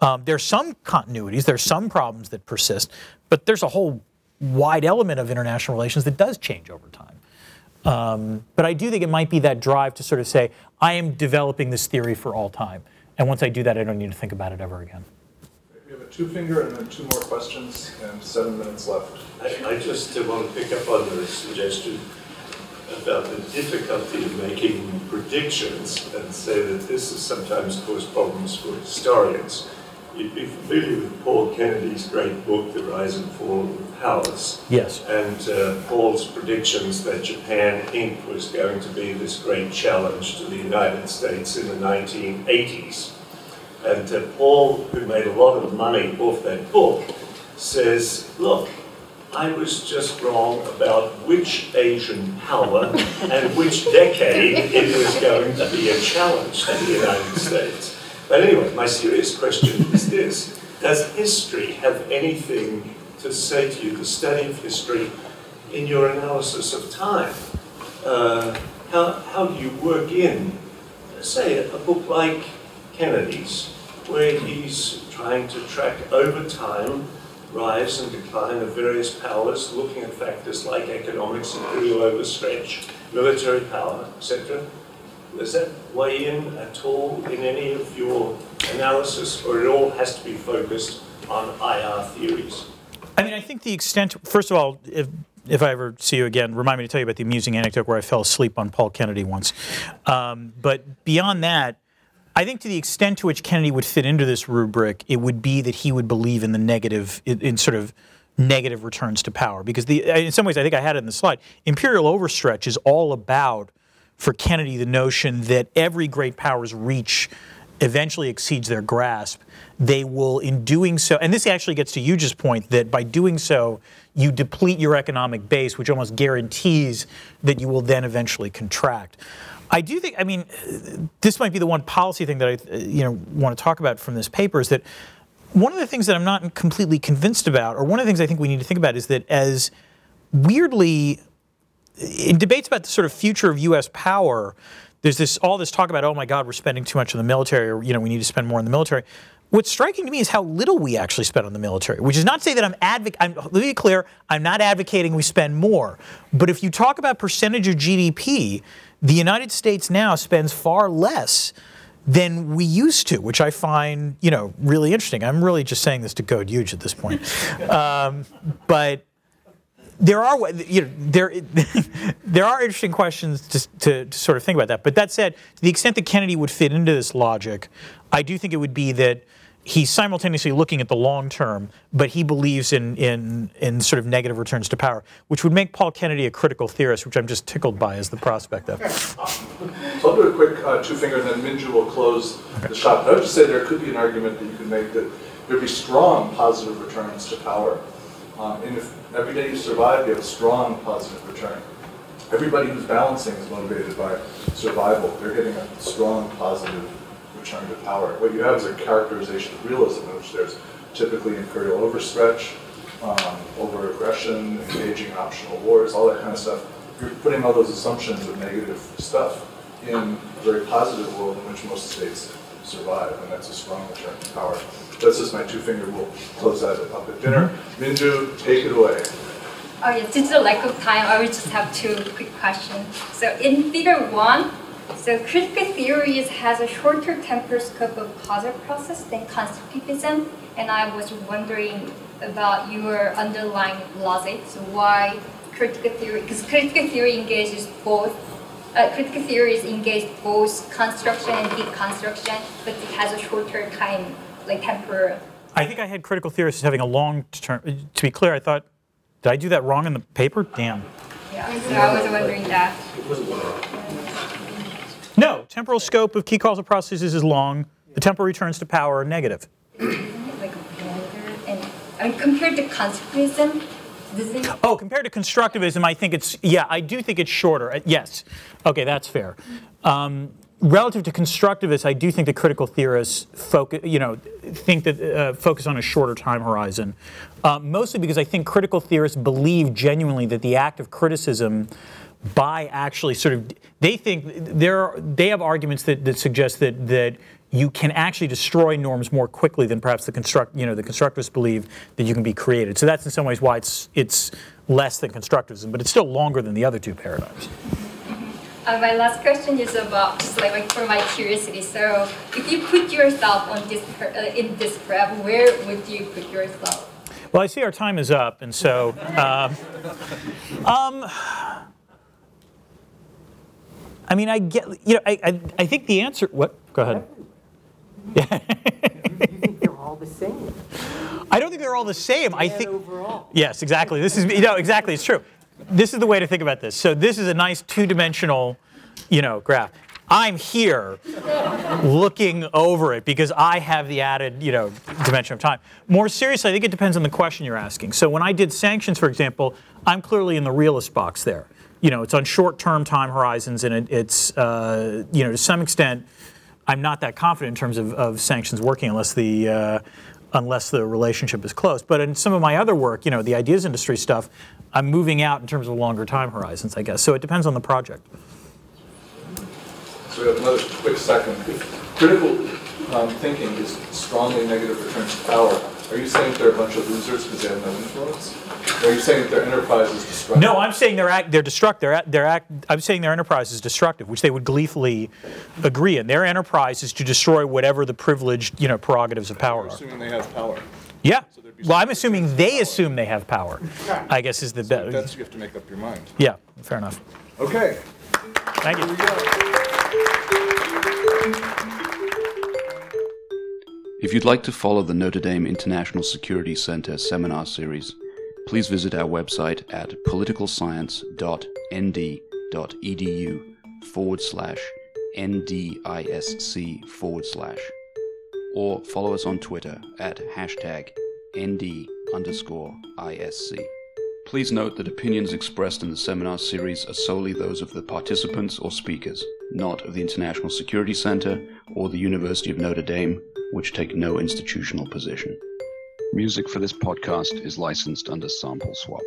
Speaker 2: Um, there's some continuities, there's some problems that persist, but there's a whole wide element of international relations that does change over time. Um, but I do think it might be that drive to sort of say, I am developing this theory for all time. And once I do that, I don't need to think about it ever again.
Speaker 1: We have a two finger and then two more questions and seven minutes left.
Speaker 10: I, I just want to pick up on the suggestion about the difficulty of making predictions and say that this has sometimes caused problems for historians. You'd be familiar with Paul Kennedy's great book, The Rise and Fall of the Powers.
Speaker 2: Yes.
Speaker 10: And uh, Paul's predictions that Japan Inc. was going to be this great challenge to the United States in the 1980s. And uh, Paul, who made a lot of money off that book, says, look, I was just wrong about which Asian power and which decade it was going to be a challenge to the United States. But anyway, my serious question is this. Does history have anything to say to you, the study of history, in your analysis of time? Uh, how, how do you work in, say, a book like Kennedy's, where he's trying to track over time rise and decline of various powers, looking at factors like economics, imperial overstretch, military power, etc. Does that weigh in at all in any of your analysis, or it all has to be focused on IR theories?
Speaker 2: I mean, I think the extent, first of all, if, if I ever see you again, remind me to tell you about the amusing anecdote where I fell asleep on Paul Kennedy once. Um, but beyond that, I think to the extent to which Kennedy would fit into this rubric, it would be that he would believe in the negative, in, in sort of negative returns to power. Because the, in some ways, I think I had it in the slide, imperial overstretch is all about, for Kennedy, the notion that every great power's reach eventually exceeds their grasp. They will, in doing so, and this actually gets to Huge's point that by doing so, you deplete your economic base, which almost guarantees that you will then eventually contract. I do think, I mean, this might be the one policy thing that I, you know, want to talk about from this paper is that one of the things that I'm not completely convinced about, or one of the things I think we need to think about, is that as weirdly, in debates about the sort of future of U.S. power, there's this all this talk about, oh my God, we're spending too much on the military, or you know, we need to spend more on the military. What's striking to me is how little we actually spend on the military, which is not to say that I'm advocating, let me be clear, I'm not advocating we spend more. But if you talk about percentage of GDP, the United States now spends far less than we used to, which I find, you know, really interesting. I'm really just saying this to code huge at this point. Um, but there are, you know, there, there are interesting questions to, to, to sort of think about that. But that said, to the extent that Kennedy would fit into this logic, I do think it would be that he's simultaneously looking at the long term, but he believes in, in, in sort of negative returns to power, which would make Paul Kennedy a critical theorist, which I'm just tickled by as the prospect of.
Speaker 1: So I'll do a quick uh, two finger, and then Minju will close the shop. I would just say there could be an argument that you can make that there'd be strong positive returns to power. Um, and if every day you survive, you have a strong positive return. Everybody who's balancing is motivated by survival. They're getting a strong positive return to power. What you have is a characterization of realism in which there's typically imperial overstretch, um, over-aggression, engaging in optional wars, all that kind of stuff. You're putting all those assumptions of negative stuff in a very positive world in which most states survive, and that's a strong return to power. That's just my two-finger rule. Close that up at dinner. Minju, take it away.
Speaker 11: Oh yeah, due to the lack of time, I will just have two quick questions. So in figure one, so critical theories has a shorter temporal scope of causal process than constructivism, and I was wondering about your underlying logic. So why critical theory? Because critical theory engages both. Uh, critical theories engage both construction and deconstruction, but it has a shorter time, like.
Speaker 2: I think I had critical theorists having a long term. To be clear, I thought, did I do that wrong in the paper? Damn.
Speaker 11: Yeah, so I was wondering that.
Speaker 2: No, temporal scope of key causal processes is long. The temporal returns to power are negative.
Speaker 11: like and I mean compared to constructivism,
Speaker 2: Oh, compared to constructivism, I think it's, yeah, I do think it's shorter. Uh, Yes. Okay, that's fair. Um, relative to constructivists, I do think the critical theorists focus, you know, think that uh, focus on a shorter time horizon. Uh, mostly because I think critical theorists believe genuinely that the act of criticism by actually sort of they think there are, they have arguments that, that suggest that that you can actually destroy norms more quickly than perhaps the construct you know the constructivists believe that you can be created. So that's in some ways why it's it's less than constructivism, but it's still longer than the other two paradigms.
Speaker 11: Uh, my last question is about just like, like for my curiosity. So, if you put yourself on this per- uh, in this graph, where would you put yourself?
Speaker 2: Well, I see our time is up, and so um, um, I mean, I get you know I, I I think the answer. What? Go ahead.
Speaker 12: You think they're all the same?
Speaker 2: I don't think they're all the same. I think
Speaker 12: overall.
Speaker 2: Yes, exactly. This is you know exactly. It's true. This is the way to think about this. So this is a nice two-dimensional, you know, graph. I'm here looking over it because I have the added, you know, dimension of time. More seriously, I think it depends on the question you're asking. So when I did sanctions, for example, I'm clearly in the realist box there. You know, it's on short-term time horizons, and it, it's, uh, you know, to some extent, I'm not that confident in terms of, of sanctions working unless the uh, unless the relationship is close. But in some of my other work, you know, the ideas industry stuff, I'm moving out in terms of longer time horizons, I guess. So it depends on the project.
Speaker 1: So we have another quick second. Critical um, thinking is strongly negative returns to power. Are you saying that they're a bunch of losers because they have no influence? Or are you saying that their enterprise is destructive?
Speaker 2: No, I'm saying they're act, they're destructive. They're, they're act, I'm saying their enterprise is destructive, which they would gleefully agree in. Their enterprise is to destroy whatever the privileged, you know, prerogatives of power are.
Speaker 1: Assuming they have power.
Speaker 2: Yeah.
Speaker 1: there'd
Speaker 2: Well, I'm assuming they assume they have power. I guess is the
Speaker 1: So
Speaker 2: bet.
Speaker 1: that's, you have to make up your mind.
Speaker 2: Yeah, fair enough.
Speaker 1: Okay.
Speaker 2: Thank you.
Speaker 1: We go.
Speaker 13: If you'd like to follow the Notre Dame International Security Center seminar series, please visit our website at politicalscience.nd.edu forward slash NDISC forward slash, or follow us on Twitter at hashtag ND underscore ISC. Please note that opinions expressed in the seminar series are solely those of the participants or speakers, not of the International Security Center or the University of Notre Dame, which take no institutional position. Music for this podcast is licensed under Sample Swap.